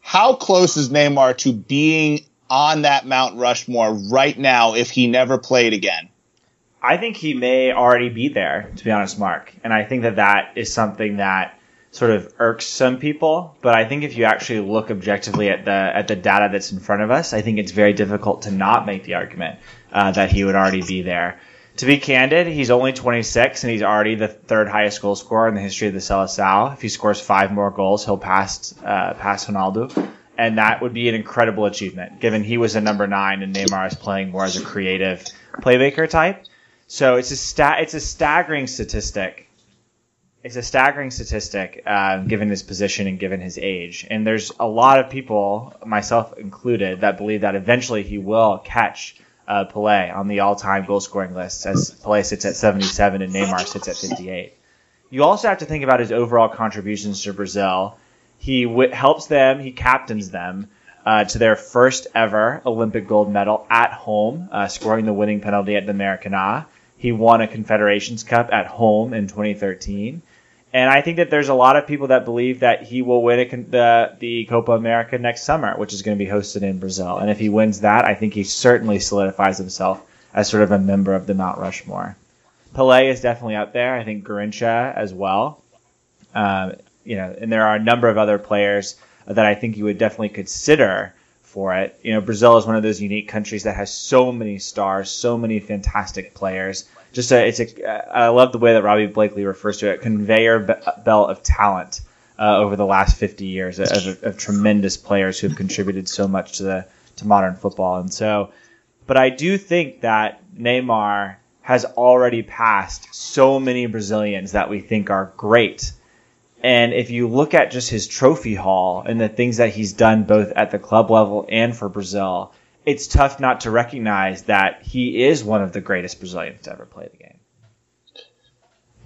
Speaker 9: How close is Neymar to being on that Mount Rushmore right now if he never played again?
Speaker 15: I think he may already be there, to be honest, Mark. And I think that that is something that sort of irks some people. But I think if you actually look objectively at the at the data that's in front of us, I think it's very difficult to not make the argument uh, that he would already be there. To be candid, he's only 26 and he's already the third highest goal scorer in the history of the Seleção. If he scores five more goals, he'll pass uh, pass Ronaldo, and that would be an incredible achievement, given he was a number nine and Neymar is playing more as a creative playmaker type. So it's a sta- it's a staggering statistic
Speaker 10: it's a staggering statistic uh, given his position and given his age. And there's a lot of people, myself included, that believe that eventually he will catch uh, Pelé on the all-time goal-scoring list, as Pelé sits at 77 and Neymar sits at 58. You also have to think about his overall contributions to Brazil. He w- helps them, he captains them uh, to their first ever Olympic gold medal at home, uh, scoring the winning penalty at the Maracanã. He won a Confederations Cup at home in 2013. And I think that there's a lot of people that believe that he will win a, the the Copa America next summer, which is going to be hosted in Brazil. And if he wins that, I think he certainly solidifies himself as sort of a member of the Mount Rushmore. Pelé is definitely up there. I think Garrincha as well. Um, you know, and there are a number of other players that I think you would definitely consider for it. You know, Brazil is one of those unique countries that has so many stars, so many fantastic players. Just a, it's a, uh, I love the way that Robbie Blakeley refers to it, conveyor belt of talent uh, over the last 50 years of, of, of tremendous players who have contributed so much to the to modern football. And so, but I do think that Neymar has already passed so many Brazilians that we think are great and if you look at just his trophy haul and the things that he's done both at the club level and for Brazil, it's tough not to recognize that he is one of the greatest Brazilians to ever play the game.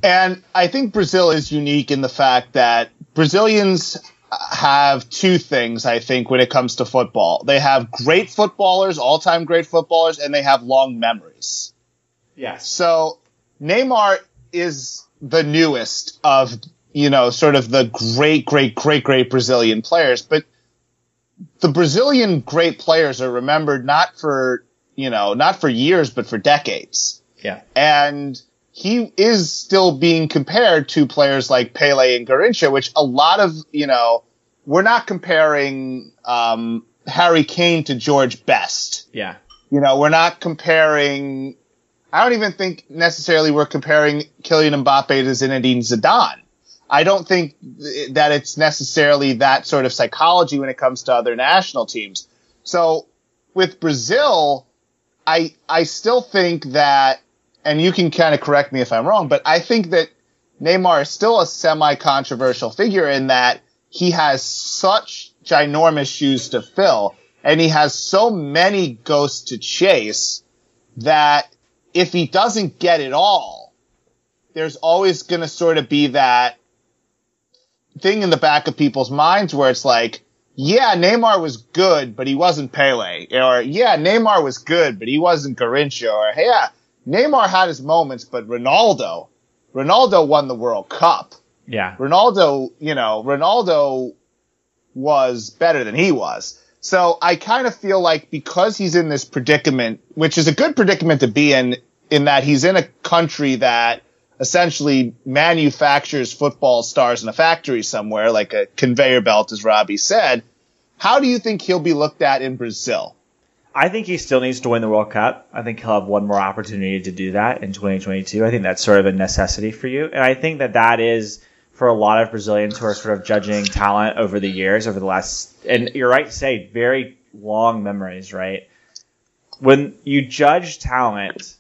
Speaker 9: And I think Brazil is unique in the fact that Brazilians have two things, I think, when it comes to football. They have great footballers, all time great footballers, and they have long memories.
Speaker 10: Yes.
Speaker 9: So Neymar is the newest of you know, sort of the great, great, great, great Brazilian players. But the Brazilian great players are remembered not for, you know, not for years, but for decades.
Speaker 10: Yeah.
Speaker 9: And he is still being compared to players like Pele and Garrincha, which a lot of, you know, we're not comparing, um, Harry Kane to George Best.
Speaker 10: Yeah.
Speaker 9: You know, we're not comparing, I don't even think necessarily we're comparing Kylian Mbappe to Zinedine Zidane. I don't think that it's necessarily that sort of psychology when it comes to other national teams. So with Brazil, I I still think that, and you can kind of correct me if I'm wrong, but I think that Neymar is still a semi-controversial figure in that he has such ginormous shoes to fill, and he has so many ghosts to chase that if he doesn't get it all, there's always going to sort of be that thing in the back of people's minds where it's like, yeah, Neymar was good, but he wasn't Pele. Or, yeah, Neymar was good, but he wasn't Garrincha. Or, yeah, Neymar had his moments, but Ronaldo, Ronaldo won the World Cup.
Speaker 10: Yeah.
Speaker 9: Ronaldo, you know, Ronaldo was better than he was. So I kind of feel like because he's in this predicament, which is a good predicament to be in, in that he's in a country that essentially manufactures football stars in a factory somewhere, like a conveyor belt, as Robbie said. How do you think he'll be looked at in Brazil?
Speaker 10: I think he still needs to win the World Cup. I think he'll have one more opportunity to do that in 2022. I think that's sort of a necessity for you. And I think that that is for a lot of Brazilians who are sort of judging talent over the years, over the last, and you're right to say, very long memories, right? When you judge talent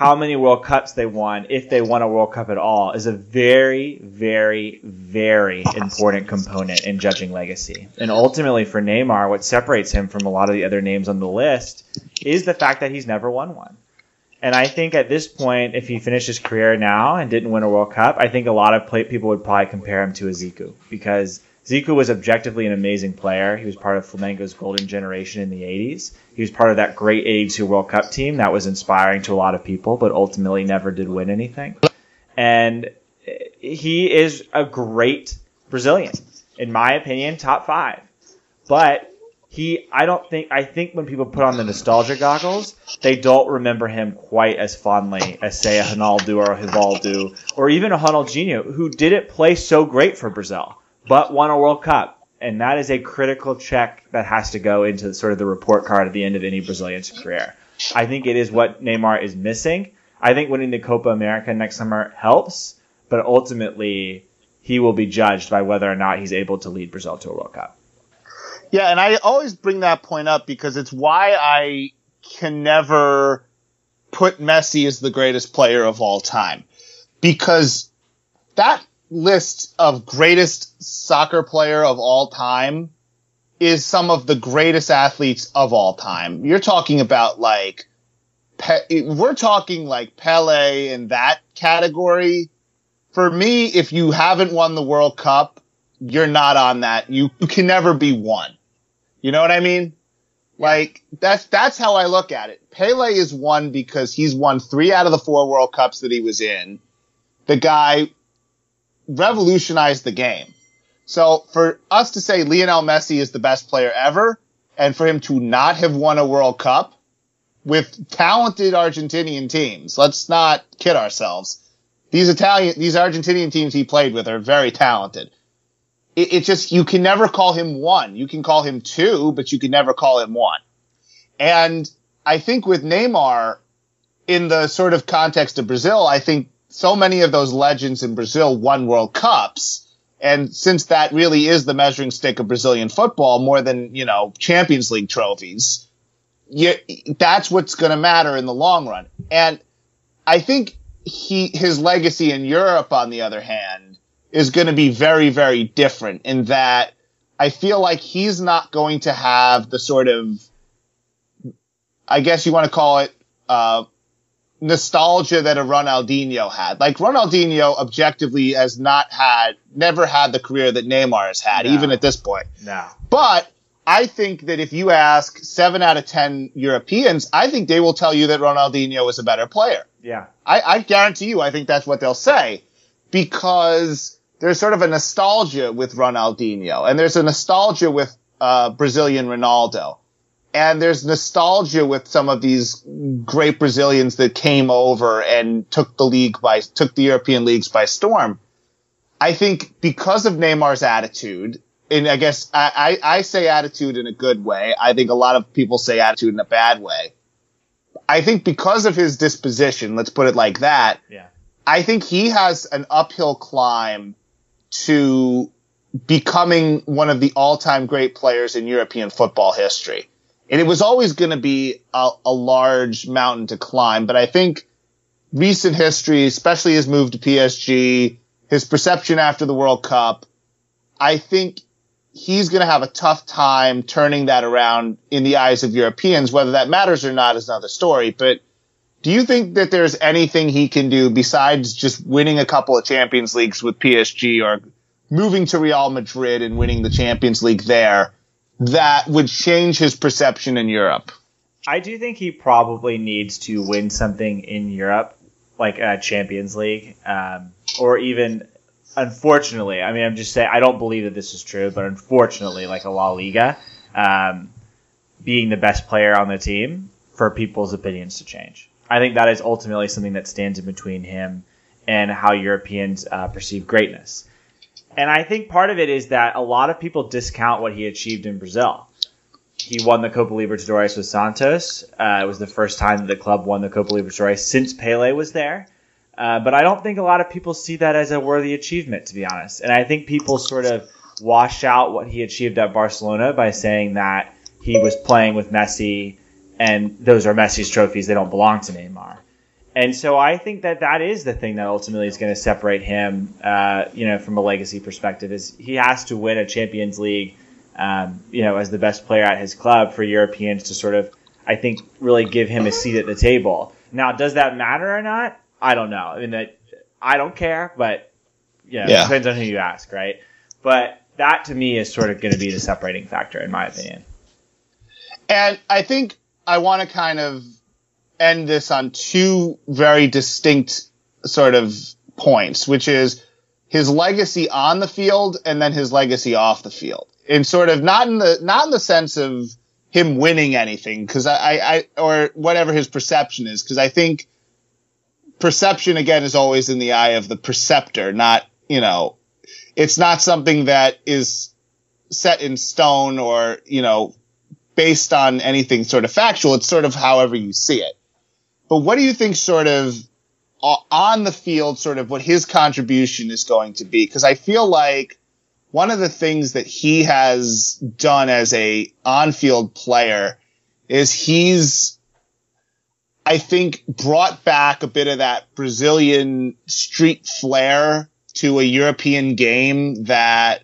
Speaker 10: how many World Cups they won, if they won a World Cup at all, is a very, very, very important component in judging legacy. And ultimately, for Neymar, what separates him from a lot of the other names on the list is the fact that he's never won one. And I think at this point, if he finished his career now and didn't win a World Cup, I think a lot of people would probably compare him to a because Zico was objectively an amazing player. He was part of Flamengo's golden generation in the 80s. He was part of that great 82 World Cup team that was inspiring to a lot of people, but ultimately never did win anything. And he is a great Brazilian. In my opinion, top five. But he, I don't think, I think when people put on the nostalgia goggles, they don't remember him quite as fondly as, say, a Ronaldo or a Rivaldo or even a Ronaldinho, who didn't play so great for Brazil but won a World Cup. And that is a critical check that has to go into sort of the report card at the end of any Brazilian's career. I think it is what Neymar is missing. I think winning the Copa America next summer helps, but ultimately he will be judged by whether or not he's able to lead Brazil to a World Cup.
Speaker 9: Yeah, and I always bring that point up because it's why I can never put Messi as the greatest player of all time. Because that list of greatest soccer player of all time is some of the greatest athletes of all time. You're talking about like, Pe- we're talking like Pele in that category. For me, if you haven't won the World Cup, you're not on that. You, you can never be one. You know what I mean? Like that's that's how I look at it. Pele is one because he's won three out of the four World Cups that he was in. The guy revolutionized the game. So for us to say Lionel Messi is the best player ever, and for him to not have won a World Cup with talented Argentinian teams, let's not kid ourselves. These Italian, these Argentinian teams he played with are very talented. It, it just, you can never call him one. You can call him two, but you can never call him one. And I think with Neymar, in the sort of context of Brazil, I think so many of those legends in Brazil won World Cups. And since that really is the measuring stick of Brazilian football more than, you know, Champions League trophies, you, that's what's going to matter in the long run. And I think he, his legacy in Europe, on the other hand, is going to be very, very different in that I feel like he's not going to have the sort of, I guess you want to call it, uh, nostalgia that a Ronaldinho had. Like Ronaldinho objectively has not had, never had the career that Neymar has had, no. even at this point.
Speaker 10: No.
Speaker 9: But I think that if you ask seven out of ten Europeans, I think they will tell you that Ronaldinho is a better player.
Speaker 10: Yeah.
Speaker 9: I, I guarantee you, I think that's what they'll say because there's sort of a nostalgia with Ronaldinho and there's a nostalgia with uh, Brazilian Ronaldo and there's nostalgia with some of these great Brazilians that came over and took the league by took the European leagues by storm. I think because of Neymar's attitude, and I guess I, I, I say attitude in a good way. I think a lot of people say attitude in a bad way. I think because of his disposition, let's put it like that.
Speaker 10: Yeah.
Speaker 9: I think he has an uphill climb to becoming one of the all-time great players in European football history. And it was always going to be a, a, large mountain to climb. But I think recent history, especially his move to PSG, his perception after the World Cup, I think he's going to have a tough time turning that around in the eyes of Europeans. Whether that matters or not is another story. But do you think that there's anything he can do besides just winning a couple of Champions Leagues with PSG or moving to Real Madrid and winning the Champions League there? That would change his perception in Europe.
Speaker 10: I do think he probably needs to win something in Europe, like a Champions League, um, or even, unfortunately, I mean, I'm just saying, I don't believe that this is true, but unfortunately, like a La Liga, um, being the best player on the team for people's opinions to change. I think that is ultimately something that stands in between him and how Europeans uh, perceive greatness. And I think part of it is that a lot of people discount what he achieved in Brazil. He won the Copa Libertadores with Santos. Uh, it was the first time that the club won the Copa Libertadores since Pele was there. Uh, but I don't think a lot of people see that as a worthy achievement, to be honest. And I think people sort of wash out what he achieved at Barcelona by saying that he was playing with Messi and those are Messi's trophies. They don't belong to Neymar. And so I think that that is the thing that ultimately is going to separate him, uh, you know, from a legacy perspective. Is he has to win a Champions League, um, you know, as the best player at his club for Europeans to sort of, I think, really give him a seat at the table. Now, does that matter or not? I don't know. I mean, that I don't care, but you know, yeah, it depends on who you ask, right? But that to me is sort of going to be the separating factor, in my opinion.
Speaker 9: And I think I want to kind of end this on two very distinct sort of points, which is his legacy on the field and then his legacy off the field. And sort of not in the not in the sense of him winning anything, because I, I or whatever his perception is, because I think perception again is always in the eye of the perceptor, not you know, it's not something that is set in stone or you know based on anything sort of factual. It's sort of however you see it. But what do you think sort of uh, on the field, sort of what his contribution is going to be? Because I feel like one of the things that he has done as a on-field player is he's, I think, brought back a bit of that Brazilian street flair to a European game that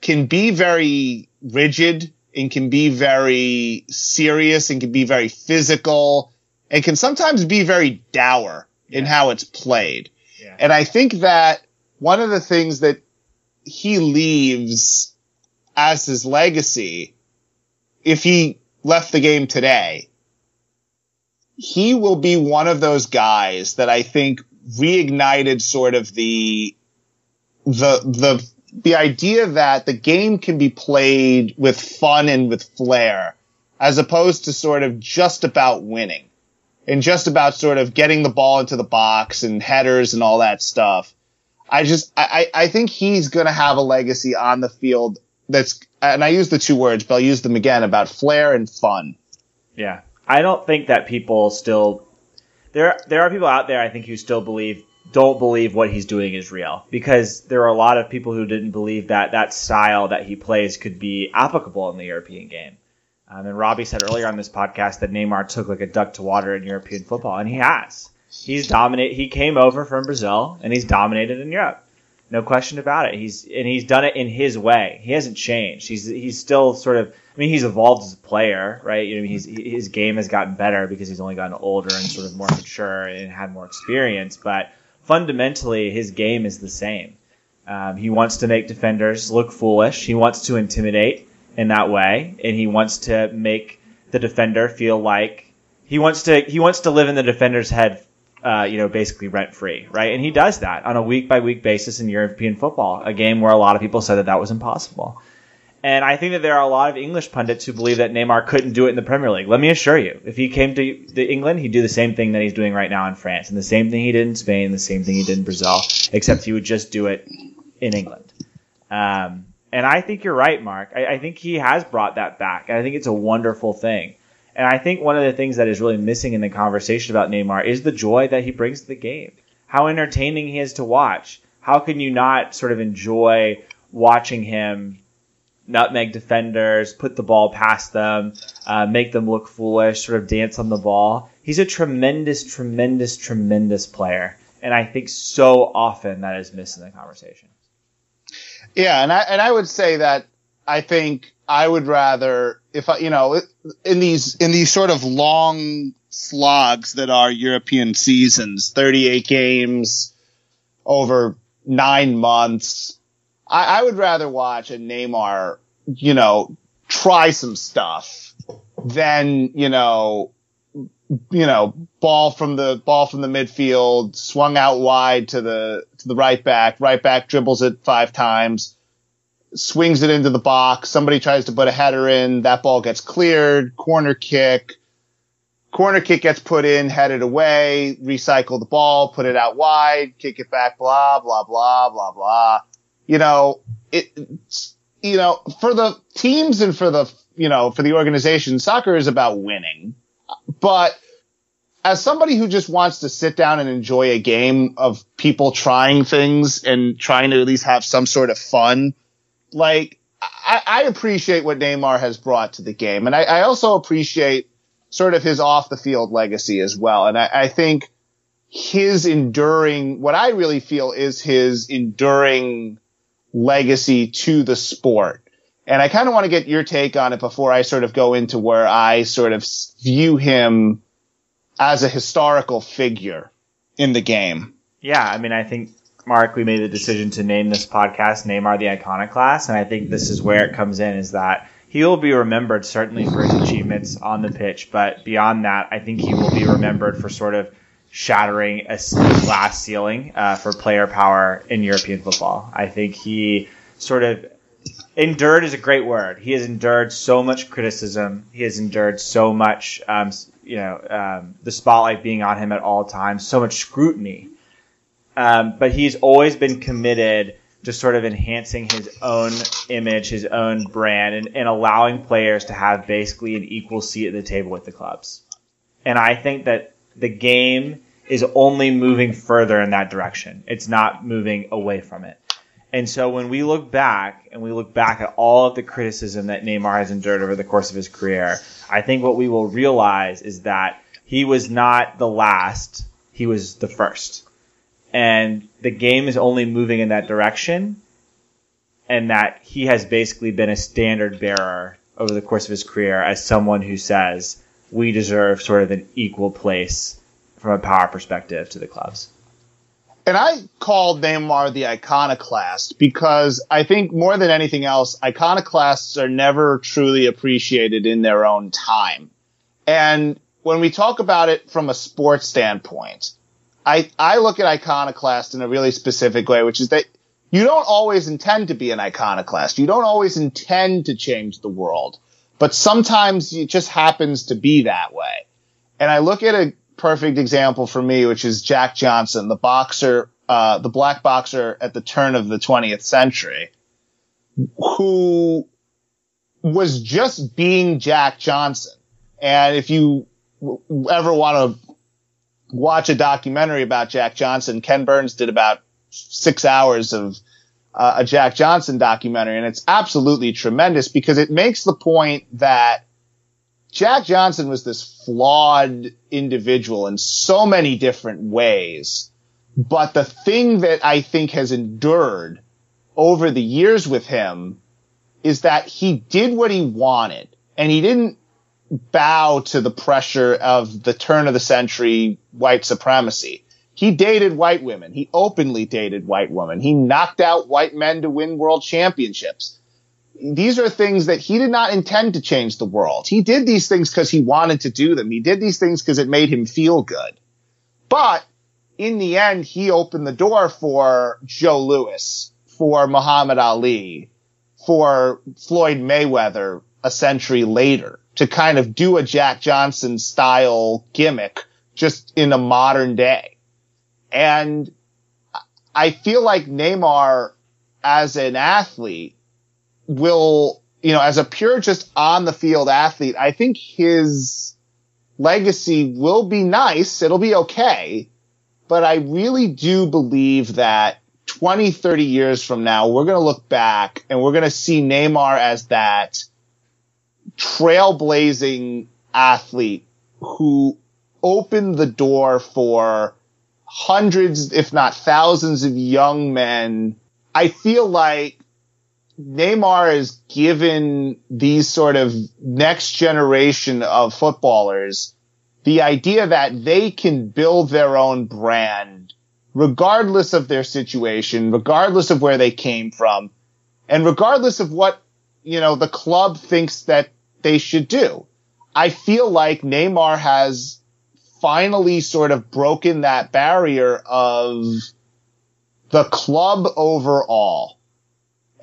Speaker 9: can be very rigid and can be very serious and can be very physical and can sometimes be very dour yeah. in how it's played. Yeah. And I think that one of the things that he leaves as his legacy, if he left the game today, he will be one of those guys that I think reignited sort of the, the, the, the idea that the game can be played with fun and with flair as opposed to sort of just about winning and just about sort of getting the ball into the box and headers and all that stuff. I just, I, I think he's going to have a legacy on the field that's, and I use the two words, but I'll use them again about flair and fun.
Speaker 10: Yeah. I don't think that people still, there, there are people out there, I think, who still believe, don't believe what he's doing is real because there are a lot of people who didn't believe that that style that he plays could be applicable in the European game. Um, and Robbie said earlier on this podcast that Neymar took like a duck to water in European football, and he has. He's dominate. He came over from Brazil, and he's dominated in Europe. No question about it. He's and he's done it in his way. He hasn't changed. He's he's still sort of. I mean, he's evolved as a player, right? You know, he's his game has gotten better because he's only gotten older and sort of more mature and had more experience. But fundamentally, his game is the same. Um, he wants to make defenders look foolish. He wants to intimidate in that way, and he wants to make the defender feel like he wants to he wants to live in the defender's head, uh, you know, basically rent free, right? And he does that on a week by week basis in European football, a game where a lot of people said that that was impossible. And I think that there are a lot of English pundits who believe that Neymar couldn't do it in the Premier League. Let me assure you, if he came to, England, he'd do the same thing that he's doing right now in France, and the same thing he did in Spain, the same thing he did in Brazil, except he would just do it in England. Um, and I think you're right, Mark. I, I think he has brought that back. And I think it's a wonderful thing. And I think one of the things that is really missing in the conversation about Neymar is the joy that he brings to the game. How entertaining he is to watch. How can you not sort of enjoy watching him nutmeg defenders, put the ball past them, uh, make them look foolish, sort of dance on the ball? He's a tremendous, tremendous, tremendous player. And I think so often that is missed in the conversation.
Speaker 9: Yeah, and I and I would say that I think I would rather if I you know in these in these sort of long slogs that are European seasons, 38 games over nine months. I, I would rather watch a Neymar, you know, try some stuff than you know you know, ball from the ball from the midfield, swung out wide to the to the right back. Right back dribbles it five times, swings it into the box. Somebody tries to put a header in. That ball gets cleared. Corner kick. Corner kick gets put in, headed away. Recycle the ball, put it out wide, kick it back. Blah blah blah blah blah. You know, it. You know, for the teams and for the you know for the organization, soccer is about winning but as somebody who just wants to sit down and enjoy a game of people trying things and trying to at least have some sort of fun, like I, I appreciate what Neymar has brought to the game. And I, I, also appreciate sort of his off the field legacy as well. And I, I think his enduring, what I really feel is his enduring legacy to the sport and I kind of want to get your take on it before I sort of go into where I sort of view him as a historical figure in the game.
Speaker 10: Yeah, I mean, I think Mark, we made the decision to name this podcast Neymar the Iconoclast, and I think this is where it comes in is that he will be remembered certainly for his achievements on the pitch, but beyond that, I think he will be remembered for sort of shattering a glass ceiling uh, for player power in European football. I think he sort of endured is a great word. He has endured so much criticism. He has endured so much, um, you know, um, the spotlight being on him at all times, so much scrutiny. Um, but he's always been committed to sort of enhancing his own image, his own brand, and, and allowing players to have basically an equal seat at the table with the clubs. And I think that the game is only moving further in that direction. It's not moving away from it. And so when we look back and we look back at all of the criticism that Neymar has endured over the course of his career, I think what we will realize is that he was not the last, he was the first. and the game is only moving in that direction, and that he has basically been a standard bearer over the course of his career as someone who says we deserve sort of an equal place from a power perspective to the clubs.
Speaker 9: And I called Neymar the iconoclast because I think more than anything else, iconoclasts are never truly appreciated in their own time. And when we talk about it from a sports standpoint, I, I look at iconoclast in a really specific way, which is that you don't always intend to be an iconoclast. You don't always intend to change the world, but sometimes it just happens to be that way. And I look at a perfect example for me, which is Jack Johnson, the boxer, uh, the black boxer at the turn of the 20th century, who was just being Jack Johnson. And if you ever want to watch a documentary about Jack Johnson, Ken Burns did about six hours of uh, a Jack Johnson documentary, and it's absolutely tremendous because it makes the point that Jack Johnson was this flawed individual in so many different ways. But the thing that I think has endured over the years with him is that he did what he wanted and he didn't bow to the pressure of the turn of the century white supremacy. He dated white women. He openly dated white women. He knocked out white men to win world championships. These are things that he did not intend to change the world. He did these things because he wanted to do them. He did these things because it made him feel good. But in the end, he opened the door for Joe Louis, for Muhammad Ali, for Floyd Mayweather a century later to kind of do a Jack Johnson style gimmick just in a modern day. And I feel like Neymar as an athlete will, you know, as a pure just on the field athlete, I think his legacy will be nice. It'll be okay. But I really do believe that 20, 30 years from now, we're going to look back and we're going to see Neymar as that trailblazing athlete who opened the door for hundreds, if not thousands of young men. I feel like Neymar is given these sort of next generation of footballers the idea that they can build their own brand regardless of their situation, regardless of where they came from, and regardless of what, you know, the club thinks that they should do. I feel like Neymar has finally sort of broken that barrier of the club overall.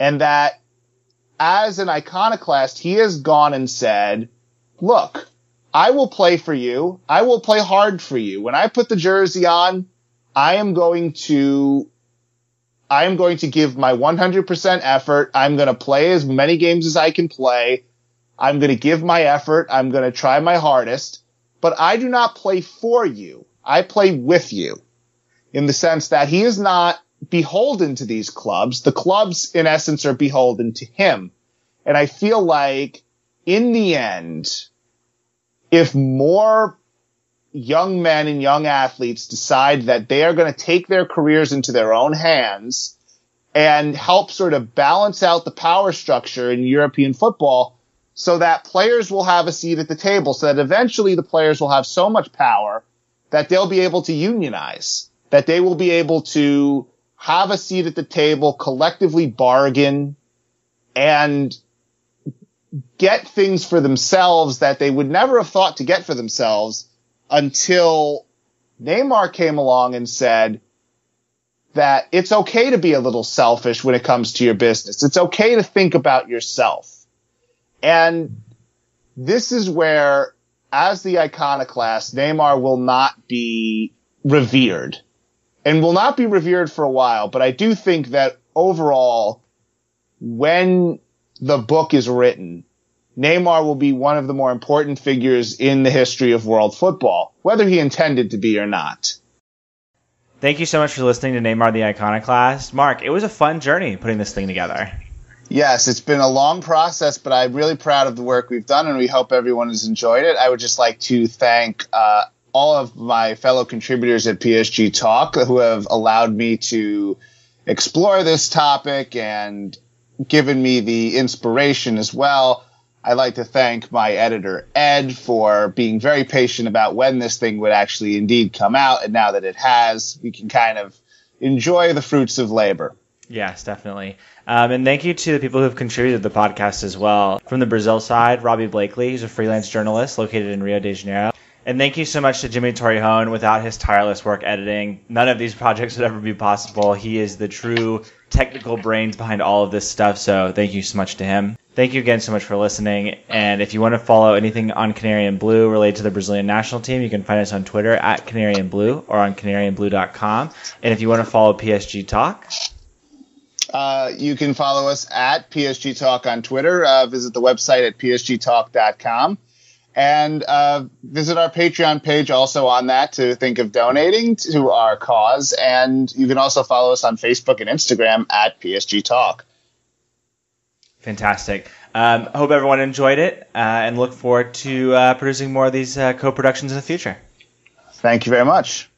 Speaker 9: And that as an iconoclast, he has gone and said, look, I will play for you. I will play hard for you. When I put the jersey on, I am going to I am going to give my 100% effort. I'm going to play as many games as I can play. I'm going to give my effort. I'm going to try my hardest, but I do not play for you. I play with you in the sense that he is not beholden to these clubs. The clubs, in essence, are beholden to him. And I feel like in the end, if more young men and young athletes decide that they are going to take their careers into their own hands and help sort of balance out the power structure in European football, so that players will have a seat at the table, so that eventually the players will have so much power that they'll be able to unionize, that they will be able to have a seat at the table, collectively bargain, and get things for themselves that they would never have thought to get for themselves until Neymar came along and said that it's okay to be a little selfish when it comes to your business. It's okay to think about yourself. And this is where, as the iconoclast, Neymar will not be revered and will not be revered for a while. But I do think that overall, when the book is written, Neymar will be one of the more important figures in the history of world football, whether he intended to be or not.
Speaker 10: Thank you so much for listening to Neymar the Iconoclast. Mark, it was a fun journey putting this thing together.
Speaker 9: Yes, it's been a long process, but I'm really proud of the work we've done, and we hope everyone has enjoyed it. I would just like to thank uh, all of my fellow contributors at PSG Talk who have allowed me to explore this topic and given me the inspiration as well. I'd like to thank my editor, Ed, for being very patient about when this thing would actually indeed come out. And now that it has, we can kind of enjoy the fruits of labor.
Speaker 10: Yes, definitely. Um, and thank you to the people who have contributed to the podcast as well. From the Brazil side, Robbie Blakeley, who's a freelance journalist located in Rio de Janeiro. And thank you so much to Jimmy Torrejon. Without his tireless work editing, none of these projects would ever be possible. He is the true technical brains behind all of this stuff. So thank you so much to him. Thank you again so much for listening. And if you want to follow anything on Canary and Blue related to the Brazilian national team, you can find us on Twitter at Canary and Blue or on canaryandblue.com. And if you want to follow PSG Talk,
Speaker 9: uh, you can follow us at PSG Talk on Twitter. Uh, visit the website at psgtalk.com. And uh, visit our Patreon page also on that to think of donating to our cause. And you can also follow us on Facebook and Instagram at PSG Talk.
Speaker 10: Fantastic. Um, hope everyone enjoyed it uh, and look forward to uh, producing more of these uh, co productions in the future.
Speaker 9: Thank you very much.